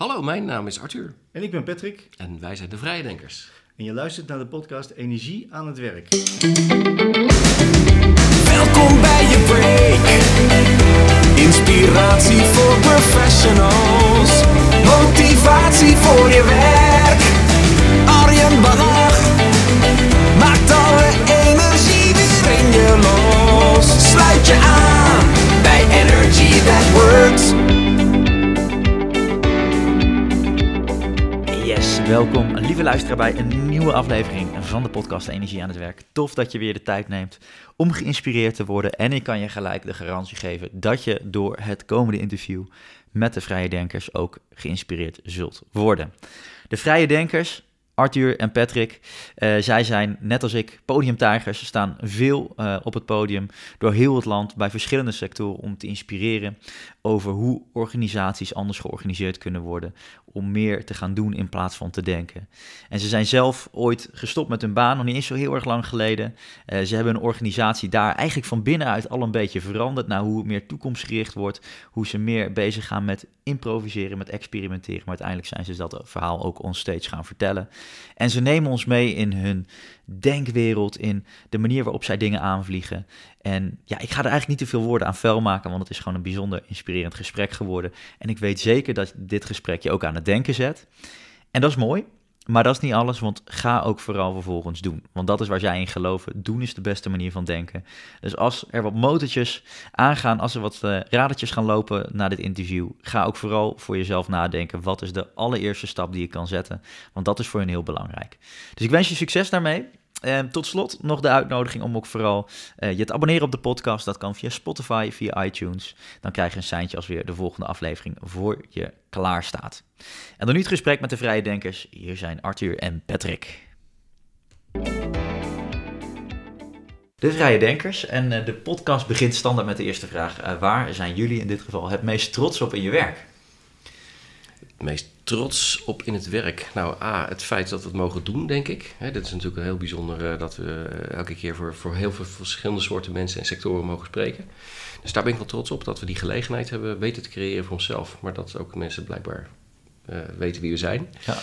Hallo, mijn naam is Arthur En ik ben Patrick en wij zijn de Vrije Denkers. en je luistert naar de podcast Energie aan het werk. Welkom bij je break. Inspiratie voor professionals. Motivatie voor je werk. Arjen Bach maakt alle energie weer in je los. Sluit je aan welkom lieve luisteraar bij een nieuwe aflevering van de podcast Energie aan het Werk. Tof dat je weer de tijd neemt om geïnspireerd te worden. En ik kan je gelijk de garantie geven dat je door het komende interview met de Vrije Denkers ook geïnspireerd zult worden. De Vrije Denkers, Arthur en Patrick, eh, zij zijn net als ik podiumtijgers. Ze staan veel eh, op het podium door heel het land bij verschillende sectoren om te inspireren over hoe organisaties anders georganiseerd kunnen worden om meer te gaan doen in plaats van te denken. En ze zijn zelf ooit gestopt met hun baan, nog niet eens zo heel erg lang geleden. Eh, ze hebben een organisatie daar eigenlijk van binnenuit al een beetje veranderd naar hoe het meer toekomstgericht wordt, hoe ze meer bezig gaan met improviseren, met experimenteren. Maar uiteindelijk zijn ze dat verhaal ook onstage gaan vertellen. En ze nemen ons mee in hun denkwereld, in de manier waarop zij dingen aanvliegen. En ja, ik ga er eigenlijk niet te veel woorden aan vuil maken, want het is gewoon een bijzonder inspirerend gesprek geworden. En ik weet zeker dat dit gesprek je ook aan het denken zet. En dat is mooi, maar dat is niet alles, want ga ook vooral vervolgens doen. Want dat is waar zij in geloven. Doen is de beste manier van denken. Dus als er wat motortjes aangaan, als er wat uh, radertjes gaan lopen na dit interview, ga ook vooral voor jezelf nadenken. Wat is de allereerste stap die je kan zetten? Want dat is voor hen heel belangrijk. Dus ik wens je succes daarmee. En tot slot nog de uitnodiging om ook vooral uh, je te abonneren op de podcast. Dat kan via Spotify, via iTunes. Dan krijg je een seintje als weer de volgende aflevering voor je klaar staat. En dan nu het gesprek met de Vrije Denkers. Hier zijn Arthur en Patrick. De Vrije Denkers. En uh, de podcast begint standaard met de eerste vraag. Uh, waar zijn jullie in dit geval het meest trots op in je werk? Het meest trots op in het werk? Nou, A, het feit dat we het mogen doen, denk ik. Hè, dit is natuurlijk heel bijzonder uh, dat we elke keer voor, voor heel veel verschillende soorten mensen en sectoren mogen spreken. Dus daar ben ik wel trots op dat we die gelegenheid hebben weten te creëren voor onszelf. Maar dat ook mensen blijkbaar uh, weten wie we zijn. Ja.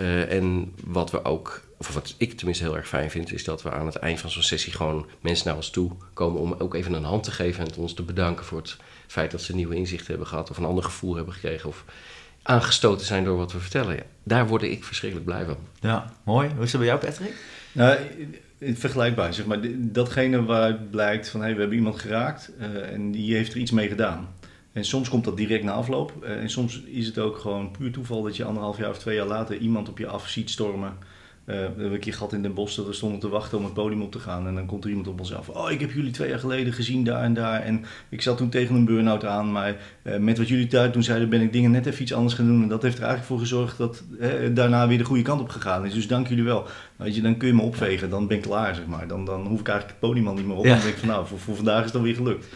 Uh, en wat we ook, of wat ik tenminste heel erg fijn vind, is dat we aan het eind van zo'n sessie gewoon mensen naar ons toe komen om ook even een hand te geven en ons te bedanken voor het feit dat ze nieuwe inzichten hebben gehad of een ander gevoel hebben gekregen. Of aangestoten zijn door wat we vertellen. Ja, daar word ik verschrikkelijk blij van. Ja, mooi. Hoe is het bij jou, Patrick? Nou, vergelijkbaar, zeg maar. Datgene waaruit blijkt van, hé, hey, we hebben iemand geraakt uh, en die heeft er iets mee gedaan. En soms komt dat direct na afloop. Uh, en soms is het ook gewoon puur toeval dat je anderhalf jaar of twee jaar later iemand op je af ziet stormen. Uh, we hebben een keer gehad in Den Bosch dat we stonden te wachten om het podium op te gaan. En dan komt er iemand op ons af. Oh, ik heb jullie twee jaar geleden gezien daar en daar. En ik zat toen tegen een burn-out aan. Maar uh, met wat jullie thuis toen zeiden, ben ik dingen net even iets anders gaan doen. En dat heeft er eigenlijk voor gezorgd dat daarna weer de goede kant op gegaan is. Dus dank jullie wel. Weet je, dan kun je me opvegen. Dan ben ik klaar, zeg maar. Dan, dan hoef ik eigenlijk het podium al niet meer op. Ja. Dan denk ik van, nou, voor, voor vandaag is het dan weer gelukt.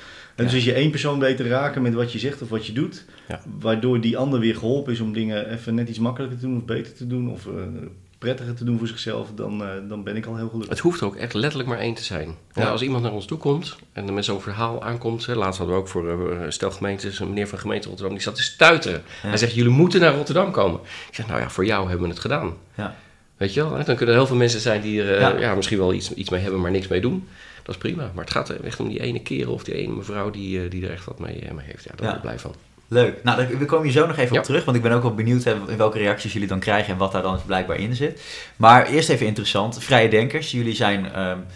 En dus als je één persoon weet te raken met wat je zegt of wat je doet, ja. waardoor die ander weer geholpen is om dingen even net iets makkelijker te doen of beter te doen of uh, prettiger te doen voor zichzelf, dan, uh, dan ben ik al heel gelukkig. Het hoeft er ook echt letterlijk maar één te zijn. Ja. als iemand naar ons toe komt en met zo'n verhaal aankomt, hè, laatst hadden we ook voor uh, stel gemeentes, een meneer van de gemeente Rotterdam, die zat te stuiteren. Ja. Hij zegt, jullie moeten naar Rotterdam komen. Ik zeg, nou ja, voor jou hebben we het gedaan. Weet je wel, hè? dan kunnen er heel veel mensen zijn die er ja. misschien wel iets, iets mee hebben, maar niks mee doen. Dat is prima. Maar het gaat echt om die ene kerel of die ene mevrouw die, die er echt wat mee, mee heeft. Ja, daar ben ik blij van. Leuk. Nou, we komen hier zo nog even ja. op terug, want ik ben ook wel benieuwd in welke reacties jullie dan krijgen en wat daar dan blijkbaar in zit. Maar eerst even interessant, vrije denkers. Jullie zijn, um,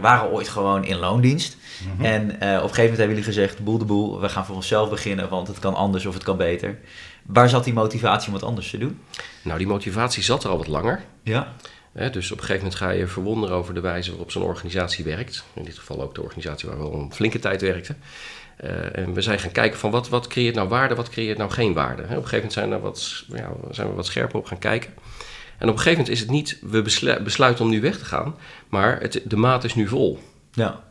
waren ooit gewoon in loondienst. Mm -hmm. En uh, op een gegeven moment hebben jullie gezegd, boel de boel, we gaan voor onszelf beginnen, want het kan anders of het kan beter. Waar zat die motivatie om wat anders te doen? Nou, die motivatie zat er al wat langer. Ja. He, dus op een gegeven moment ga je verwonderen over de wijze waarop zo'n organisatie werkt. In dit geval ook de organisatie waar we al een flinke tijd werkten. Uh, en we zijn gaan kijken van wat, wat creëert nou waarde, wat creëert nou geen waarde. He, op een gegeven moment zijn, er wat, ja, zijn we wat scherper op gaan kijken. En op een gegeven moment is het niet, we beslu besluiten om nu weg te gaan, maar het, de maat is nu vol. Ja.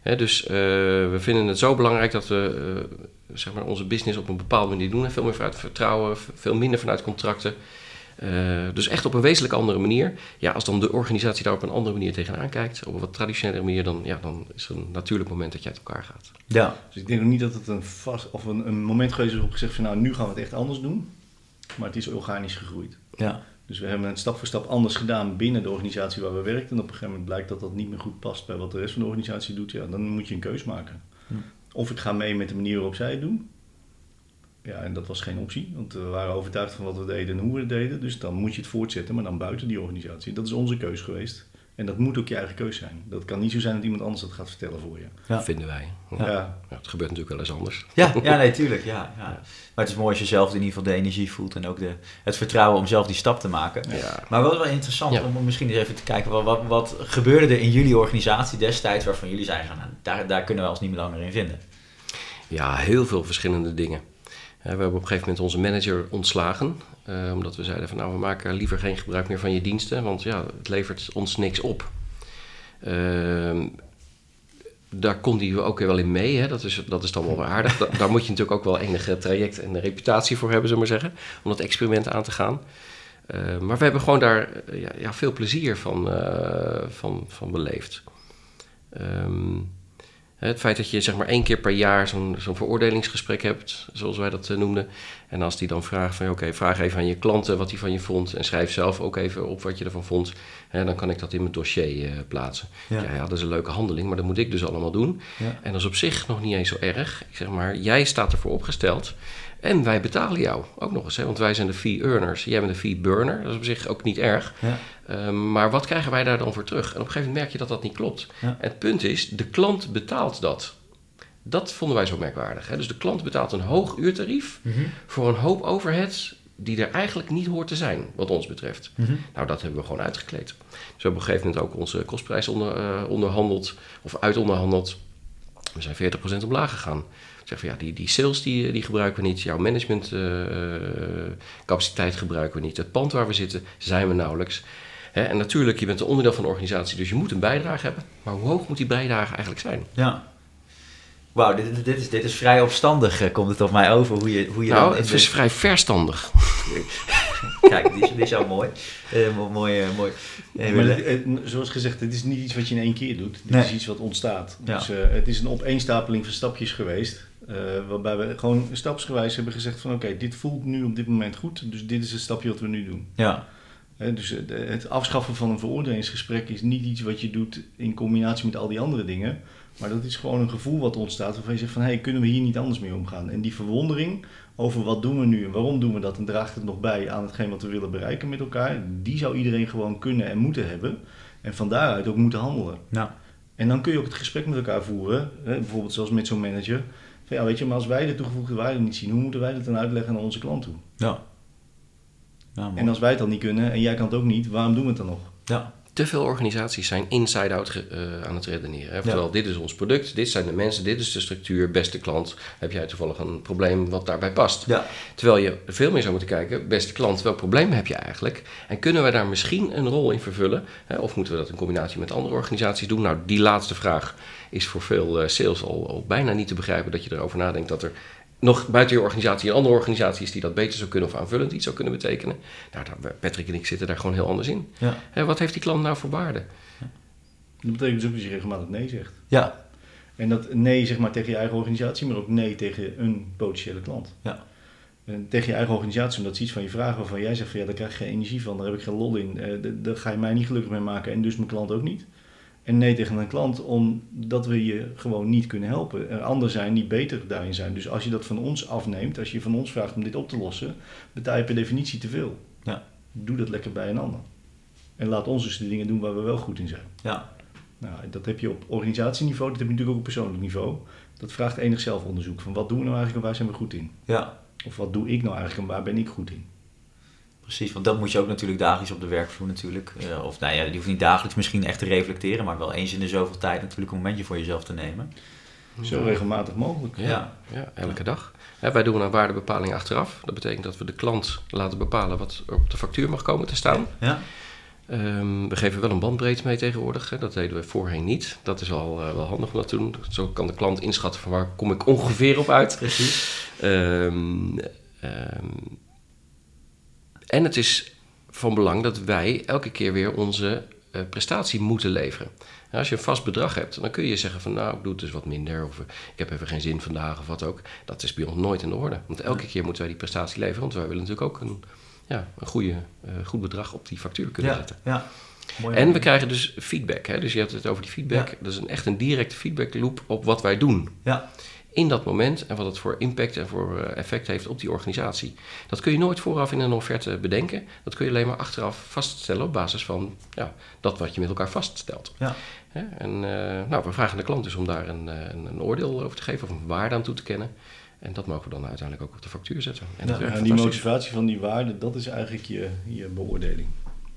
He, dus uh, we vinden het zo belangrijk dat we uh, zeg maar onze business op een bepaalde manier doen. En veel meer vanuit vertrouwen, veel minder vanuit contracten. Uh, dus echt op een wezenlijk andere manier. Ja, als dan de organisatie daar op een andere manier tegenaan kijkt, op een wat traditionele manier, dan, ja, dan is er een natuurlijk moment dat je uit elkaar gaat. Ja. Dus ik denk ook niet dat het een vast of een, een moment geweest is op gezegd van nou nu gaan we het echt anders doen. maar het is organisch gegroeid. Ja. Dus we hebben het stap voor stap anders gedaan binnen de organisatie waar we werken. En op een gegeven moment blijkt dat dat niet meer goed past bij wat de rest van de organisatie doet. Ja, dan moet je een keus maken. Hm. Of ik ga mee met de manier waarop zij het doen. Ja, en dat was geen optie, want we waren overtuigd van wat we deden en hoe we het deden. Dus dan moet je het voortzetten, maar dan buiten die organisatie. Dat is onze keus geweest. En dat moet ook je eigen keus zijn. Dat kan niet zo zijn dat iemand anders dat gaat vertellen voor je. Ja. Vinden wij. Ja. Ja. het gebeurt natuurlijk wel eens anders. Ja, ja, nee, tuurlijk. Ja, ja. Maar het is mooi als je zelf in ieder geval de energie voelt en ook de, het vertrouwen om zelf die stap te maken. Ja. Maar wel wel interessant Ja. om misschien eens even te kijken, wat, wat, wat gebeurde er in jullie organisatie destijds waarvan jullie zeiden, nou, daar, daar kunnen we ons niet meer langer in vinden. Ja, heel veel verschillende dingen. Eh, we hebben op een gegeven moment onze manager ontslagen. eh, omdat we zeiden van nou, we maken liever geen gebruik meer van je diensten. Want ja, het levert ons niks op. Ehm, daar kon hij ook wel in mee. Hè? Dat, is, dat is dan wel aardig. Da- daar moet je natuurlijk ook wel enige traject en reputatie voor hebben, zullen we maar zeggen. Om dat experiment aan te gaan. Eh, maar we hebben gewoon daar eh, ja, ja, veel plezier van, eh, van, van beleefd. Ehm, het feit dat je zeg maar één keer per jaar zo'n zo'n veroordelingsgesprek hebt, zoals wij dat eh, noemden. En als die dan vraagt van, oké, vraag even aan je klanten wat die van je vond. En schrijf zelf ook even op wat je ervan vond. Hè, dan kan ik dat in mijn dossier eh, plaatsen. Ja. Ja. Ja, dat is een leuke handeling, maar dat moet ik dus allemaal doen. Ja. En dat is op zich nog niet eens zo erg. Ik zeg maar, jij staat ervoor opgesteld. En wij betalen jou ook nog eens. Hè? Want wij zijn de fee earners. Jij bent de fee burner. Dat is op zich ook niet erg. Ja. Ehm, maar wat krijgen wij daar dan voor terug? En op een gegeven moment merk je dat dat niet klopt. Ja. En het punt is, de klant betaalt dat. Dat vonden wij zo merkwaardig. Hè? Dus de klant betaalt een hoog uurtarief Mhm. voor een hoop overheads die er eigenlijk niet hoort te zijn, wat ons betreft. Mhm. Nou, dat hebben we gewoon uitgekleed. Dus we hebben op een gegeven moment ook onze kostprijs onder, eh, onderhandeld, of uitonderhandeld. We zijn 40% omlaag gegaan. Ik zeg van ja, die, die sales die, die gebruiken we niet, jouw management eh, eh, capaciteit gebruiken we niet. Het pand waar we zitten zijn we nauwelijks. Hè, en natuurlijk, je bent een onderdeel van de organisatie, dus je moet een bijdrage hebben. Maar hoe hoog moet die bijdrage eigenlijk zijn? Ja. Wauw, dit, dit, is, dit is vrij opstandig, eh, komt het op mij over. Hoe je, hoe je dan nou, het de- is vrij verstandig. Kijk, die is, die is al mooi. Eh, mo- mooi, mooi. Maar zoals gezegd, het is niet iets wat je in één keer doet. Dit Nee. is iets wat ontstaat. Ja. Dus eh, het is een opeenstapeling van stapjes geweest. Eh, waarbij we gewoon stapsgewijs hebben gezegd van oké, dit voelt nu op dit moment goed. Dus dit is het stapje wat we nu doen. ja, dus het- het afschaffen van een veroordelingsgesprek is niet iets wat je doet in combinatie met al die andere dingen. Maar dat is gewoon een gevoel wat ontstaat waarvan je zegt van hé, hey, kunnen we hier niet anders mee omgaan? En die verwondering over wat doen we nu en waarom doen we dat en draagt het nog bij aan hetgeen wat we willen bereiken met elkaar, die zou iedereen gewoon kunnen en moeten hebben. En van daaruit ook moeten handelen. nou, En dan kun je ook het gesprek met elkaar voeren, hè, bijvoorbeeld zoals met zo'n manager. Van ja, weet je, maar als wij de toegevoegde waarde niet zien, hoe moeten wij dat dan uitleggen naar onze klant toe? ja. Ja. En als wij het dan niet kunnen en jij kan het ook niet, waarom doen we het dan nog? ja. Te veel organisaties zijn inside-out eh, aan het redeneren. Hè? Oftewel, dit is ons product, dit zijn de mensen, dit is de structuur, beste klant. Heb jij toevallig een probleem wat daarbij past? ja. Terwijl je veel meer zou moeten kijken, beste klant, welk probleem heb je eigenlijk? En kunnen we daar misschien een rol in vervullen? Hè? Of moeten we dat in combinatie met andere organisaties doen? Nou, die laatste vraag is voor veel eh, sales al, al bijna niet te begrijpen dat je erover nadenkt dat er nog buiten je organisatie een andere organisatie is die dat beter zou kunnen of aanvullend iets zou kunnen betekenen. Nou, daar, Patrick en ik zitten daar gewoon heel anders in. Ja. Hè, wat heeft die klant nou voor waarde? Dat betekent dus ook dat je regelmatig nee zegt. Ja. En dat nee zeg maar tegen je eigen organisatie, maar ook nee tegen een potentiële klant. Ja. En tegen je eigen organisatie, omdat ze iets van je vragen waarvan jij zegt van ja, daar krijg ik geen energie van, daar heb ik geen lol in, eh, d- daar ga je mij niet gelukkig mee maken en dus mijn klant ook niet. En nee tegen een klant omdat we je gewoon niet kunnen helpen. Er anderen zijn die beter daarin zijn. Dus als je dat van ons afneemt, als je van ons vraagt om dit op te lossen, betaal je per definitie te veel. Ja. Doe dat lekker bij een ander. En laat ons dus de dingen doen waar we wel goed in zijn. Ja. Nou, dat heb je op organisatieniveau, dat heb je natuurlijk ook op persoonlijk niveau. Dat vraagt enig zelfonderzoek van wat doen we nou eigenlijk en waar zijn we goed in? Ja. Of wat doe ik nou eigenlijk en waar ben ik goed in? Precies, want dat moet je ook natuurlijk dagelijks op de werkvloer natuurlijk. eh, of nou ja, die hoeft niet dagelijks misschien echt te reflecteren, maar wel eens in de zoveel tijd natuurlijk een momentje voor jezelf te nemen. Zo regelmatig mogelijk. Ja, ja elke dag. Hè, wij doen een waardebepaling achteraf. Dat betekent dat we de klant laten bepalen wat er op de factuur mag komen te staan. Ja. Ehm, we geven wel een bandbreedte mee tegenwoordig. Hè. Dat deden we voorheen niet. Dat is al eh, wel handig om dat te doen. Zo kan de klant inschatten van waar kom ik ongeveer op uit. Precies. Ehm, ehm, en het is van belang dat wij elke keer weer onze eh, prestatie moeten leveren. Nou, als je een vast bedrag hebt, dan kun je zeggen van nou, ik doe het dus wat minder of eh, ik heb even geen zin vandaag of wat ook. Dat is bij ons nooit in de orde. Want elke keer moeten wij die prestatie leveren, want wij willen natuurlijk ook een, ja, een goede, eh, goed bedrag op die factuur kunnen Ja, zetten. ja. Mooi. En we krijgen dus feedback. Hè? Dus je hebt het over die feedback. Ja. Dat is een, echt een directe feedback loop op wat wij doen Ja, in dat moment en wat het voor impact en voor eh, effect heeft op die organisatie. Dat kun je nooit vooraf in een offerte bedenken. Dat kun je alleen maar achteraf vaststellen op basis van ja, dat wat je met elkaar vaststelt. ja. Hè? En eh, nou, we vragen de klant dus om daar een, eh, een, een oordeel over te geven of een waarde aan toe te kennen. En dat mogen we dan uiteindelijk ook op de factuur zetten. En Ja, Ja, die motivatie van die waarde, dat is eigenlijk je, je beoordeling.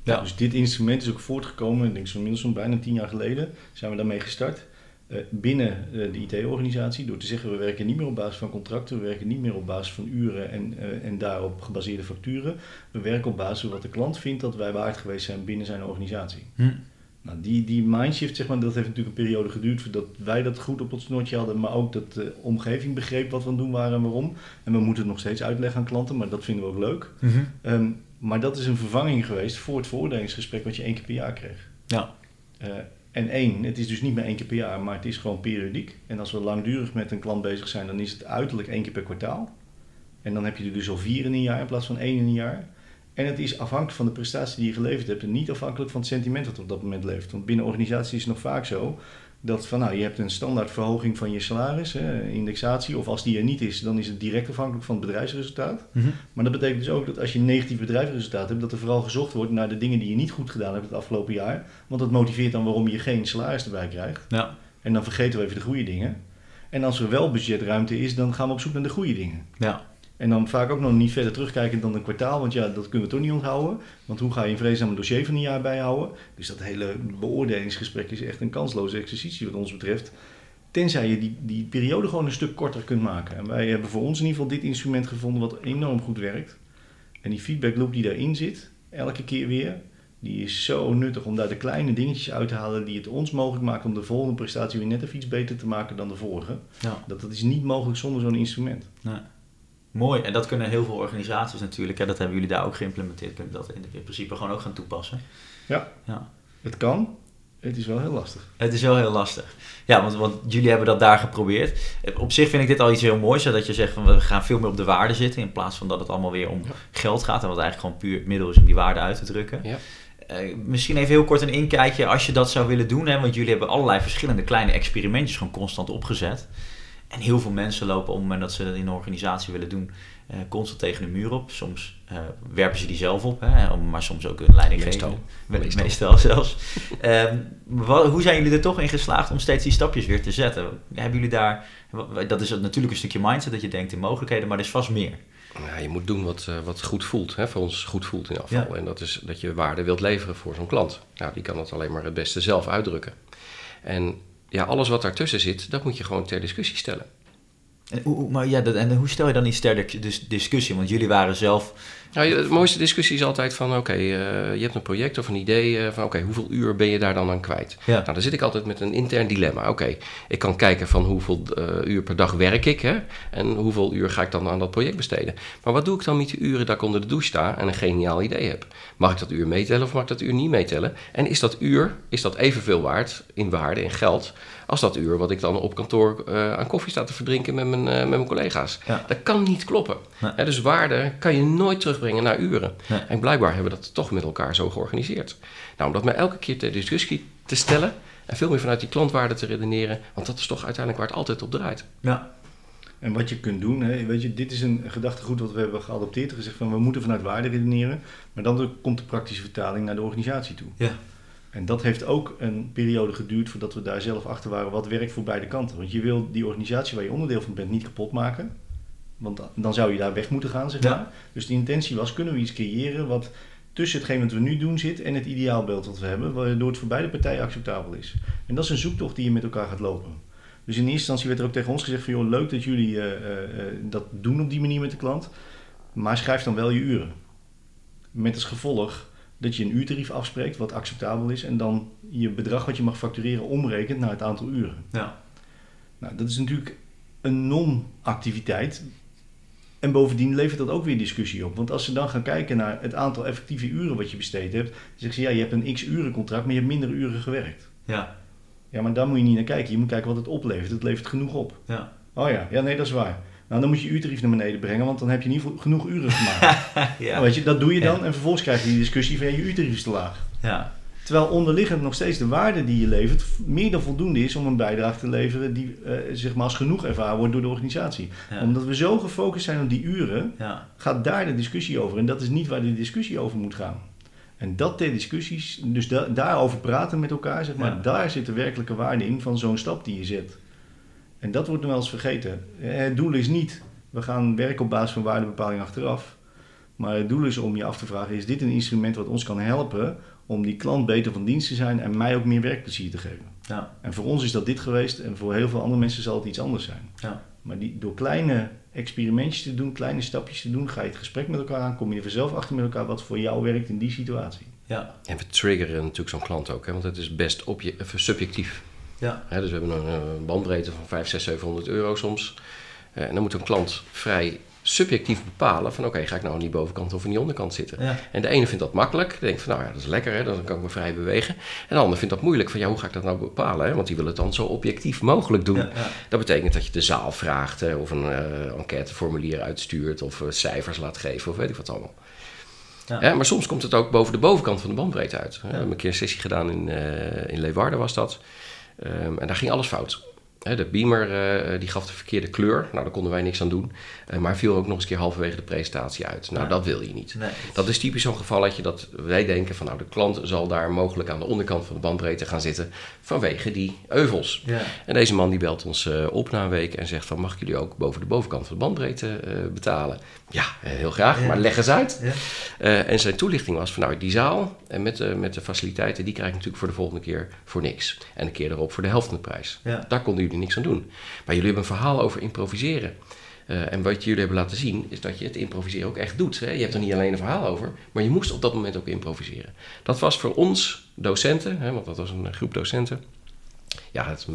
Ja. Dus dit instrument is ook voortgekomen, ik denk zo inmiddels zo'n bijna tien jaar geleden zijn we daarmee gestart. Eh, binnen eh, de IT-organisatie, door te zeggen we werken niet meer op basis van contracten, we werken niet meer op basis van uren en, eh, en daarop gebaseerde facturen. We werken op basis van wat de klant vindt dat wij waard geweest zijn binnen zijn organisatie. Hm. Nou, die, die mindshift, zeg maar, dat heeft natuurlijk een periode geduurd voordat wij dat goed op ons snortje hadden, maar ook dat de omgeving begreep wat we aan het doen waren en waarom. En we moeten het nog steeds uitleggen aan klanten, maar dat vinden we ook leuk. Mhm. Ehm, maar dat is een vervanging geweest voor het veroordelingsgesprek wat je één keer per jaar kreeg. Ja, en één, het is dus niet meer één keer per jaar, maar het is gewoon periodiek. En als we langdurig met een klant bezig zijn, dan is het uiterlijk één keer per kwartaal. En dan heb je er dus al vier in een jaar in plaats van één in een jaar. En het is afhankelijk van de prestatie die je geleverd hebt en niet afhankelijk van het sentiment dat op dat moment leeft. Want binnen organisaties is het nog vaak zo dat van nou, je hebt een standaard verhoging van je salaris, hè, indexatie, of als die er niet is, dan is het direct afhankelijk van het bedrijfsresultaat. Mhm. Maar dat betekent dus ook dat als je een negatief bedrijfsresultaat hebt, dat er vooral gezocht wordt naar de dingen die je niet goed gedaan hebt het afgelopen jaar. Want dat motiveert dan waarom je geen salaris erbij krijgt. ja, En dan vergeten we even de goede dingen. En als er wel budgetruimte is, dan gaan we op zoek naar de goede dingen. ja, En dan vaak ook nog niet verder terugkijken dan een kwartaal, want ja, dat kunnen we toch niet onthouden. Want hoe ga je een vreedzaam dossier van een jaar bijhouden? Dus dat hele beoordelingsgesprek is echt een kansloze exercitie wat ons betreft. Tenzij je die, die periode gewoon een stuk korter kunt maken. En wij hebben voor ons in ieder geval dit instrument gevonden wat enorm goed werkt. En die feedback loop die daarin zit, elke keer weer, die is zo nuttig om daar de kleine dingetjes uit te halen die het ons mogelijk maken om de volgende prestatie weer net even iets beter te maken dan de vorige. ja. Dat, dat is niet mogelijk zonder zo'n instrument. Nee. Mooi, en dat kunnen heel veel organisaties natuurlijk, hè, dat hebben jullie daar ook geïmplementeerd, kunnen dat in, in principe gewoon ook gaan toepassen. Ja. ja. Het kan, het is wel heel lastig. Het is wel heel lastig. Ja, want, want jullie hebben dat daar geprobeerd. Op zich vind ik dit al iets heel moois, dat je zegt van we gaan veel meer op de waarde zitten, in plaats van dat het allemaal weer om Ja. geld gaat, en wat eigenlijk gewoon puur het middel is om die waarde uit te drukken. Ja. Eh, misschien even heel kort een inkijkje als je dat zou willen doen, hè, want jullie hebben allerlei verschillende kleine experimentjes gewoon constant opgezet. En heel veel mensen lopen op het moment dat ze dat in een organisatie willen doen, eh, constant tegen de muur op. Soms eh, werpen ze die zelf op, hè, maar soms ook een leiding Meestal. Meestal. Meestal. zelfs. Ehm, wat- hoe zijn jullie er toch in geslaagd om steeds die stapjes weer te zetten? Hebben jullie daar, dat is natuurlijk een stukje mindset dat je denkt in mogelijkheden, maar er is vast meer. Ja, je moet doen wat, eh, wat goed voelt. Hè? Voor ons goed voelt in afval. Ja. En dat is dat je waarde wilt leveren voor zo'n klant. Nou, die kan dat alleen maar het beste zelf uitdrukken. En ja, alles wat daartussen zit, dat moet je gewoon ter discussie stellen. En, maar ja, dat, en hoe stel je dan iets ter dis- discussie? Want jullie waren zelf Nou, de mooiste discussie is altijd van, oké, eh, je hebt een project of een idee eh, van, oké, hoeveel uur ben je daar dan aan kwijt? Ja. Nou, dan zit ik altijd met een intern dilemma. Oké, ik kan kijken van hoeveel eh, uur per dag werk ik, hè? En hoeveel uur ga ik dan aan dat project besteden? Maar wat doe ik dan met die uren dat ik onder de douche sta en een geniaal idee heb? Mag ik dat uur meetellen of mag ik dat uur niet meetellen? En is dat uur, is dat evenveel waard in waarde, in geld, als dat uur wat ik dan op kantoor aan koffie sta te verdrinken met mijn, met mijn collega's? Ja. Dat kan niet kloppen. Hè, dus waarde kan je nooit terugbrengen naar uren. En blijkbaar hebben we dat toch met elkaar zo georganiseerd. Nou, om dat maar elke keer ter discussie te stellen en veel meer vanuit die klantwaarde te redeneren, want dat is toch uiteindelijk waar het altijd op draait. Ja. En wat je kunt doen, hè, weet je, dit is een gedachtegoed wat we hebben geadopteerd. Gezegd van we moeten vanuit waarde redeneren. Maar dan komt de praktische vertaling naar de organisatie toe. Ja. En dat heeft ook een periode geduurd voordat we daar zelf achter waren wat werkt voor beide kanten. Want je wil die organisatie waar je onderdeel van bent niet kapot maken. Want dan zou je daar weg moeten gaan, zeg Ja. maar. Dus de intentie was, kunnen we iets creëren wat tussen hetgeen wat we nu doen zit en het ideaalbeeld wat we hebben, waardoor het voor beide partijen acceptabel is. En dat is een zoektocht die je met elkaar gaat lopen. Dus in eerste instantie werd er ook tegen ons gezegd van, joh, leuk dat jullie eh, eh, eh, dat doen op die manier met de klant, maar schrijf dan wel je uren. Met als gevolg dat je een uurtarief afspreekt wat acceptabel is en dan je bedrag wat je mag factureren omrekent naar het aantal uren. Ja. Nou, dat is natuurlijk een non-activiteit En bovendien levert dat ook weer discussie op. Want als ze dan gaan kijken naar het aantal effectieve uren wat je besteed hebt, dan zeggen ze ja, je hebt een x uren contract, maar je hebt minder uren gewerkt. Ja, Ja, maar daar moet je niet naar kijken. Je moet kijken wat het oplevert. Het levert genoeg op. ja. Oh ja, ja nee, dat is waar. Nou, dan moet je je uurtarief naar beneden brengen, want dan heb je geval genoeg uren gemaakt. ja. Nou, weet je, dat doe je dan Ja. en vervolgens krijg je die discussie van ja, je uurtarief is te laag. ja. Terwijl onderliggend nog steeds de waarde die je levert meer dan voldoende is om een bijdrage te leveren die eh, zeg maar als genoeg ervaren wordt door de organisatie. Ja. Omdat we zo gefocust zijn op die uren, ja. gaat daar de discussie over. En dat is niet waar de discussie over moet gaan. En dat ter discussies, dus da- daarover praten met elkaar, zeg maar, Ja. daar zit de werkelijke waarde in van zo'n stap die je zet. En dat wordt nog wel eens vergeten. Eh, Het doel is niet, we gaan werken op basis van waardebepaling achteraf. Maar het doel is om je af te vragen, is dit een instrument wat ons kan helpen om die klant beter van dienst te zijn en mij ook meer werkplezier te geven. Ja. En voor ons is dat dit geweest en voor heel veel andere mensen zal het iets anders zijn. Ja. Maar die, door kleine experimentjes te doen, kleine stapjes te doen, ga je het gesprek met elkaar aan, kom je er vanzelf achter met elkaar wat voor jou werkt in die situatie. Ja. En we triggeren natuurlijk zo'n klant ook, hè, want het is best subjectief. Ja. Hè, dus we hebben een eh, bandbreedte van 5, 6, 700 euro soms. Eh, en dan moet een klant vrij subjectief bepalen van oké, ga ik nou aan die bovenkant of aan die onderkant zitten. Ja. En de ene vindt dat makkelijk, die denkt van nou ja, dat is lekker, hè, dan kan ik me vrij bewegen. En de ander vindt dat moeilijk, van ja, hoe ga ik dat nou bepalen? Hè? Want die wil het dan zo objectief mogelijk doen. Ja, ja. Dat betekent dat je de zaal vraagt hè, of een eh, enquêteformulier uitstuurt of eh, cijfers laat geven of weet ik wat allemaal. Ja. Maar soms komt het ook boven de bovenkant van de bandbreedte uit. We hebben een keer een sessie gedaan in, eh in Leeuwarden was dat. Ehm, en daar ging alles fout. De beamer eh, die gaf de verkeerde kleur. Nou, daar konden wij niks aan doen. Eh, maar viel ook nog eens een keer halverwege de presentatie uit. Nou, Ja. dat wil je niet. Nee. Dat is typisch zo'n gevalletje dat wij denken van nou de klant zal daar mogelijk aan de onderkant van de bandbreedte gaan zitten vanwege die euvels. Ja. En deze man die belt ons eh, op na een week en zegt van mag ik jullie ook boven de bovenkant van de bandbreedte betalen? Ja, heel graag, Ja. maar leg eens uit. Ja. En zijn toelichting was van nou die zaal en met, de met de faciliteiten die krijg ik natuurlijk voor de volgende keer voor niks. En een keer erop voor de helft van de prijs. Daar konden jullie niks aan doen. Maar jullie hebben een verhaal over improviseren. Eh, en wat jullie hebben laten zien, is dat je het improviseren ook echt doet. Hè? Je hebt er niet alleen een verhaal over, maar je moest op dat moment ook improviseren. Dat was voor ons docenten, hè, want dat was een groep docenten. Ja, het is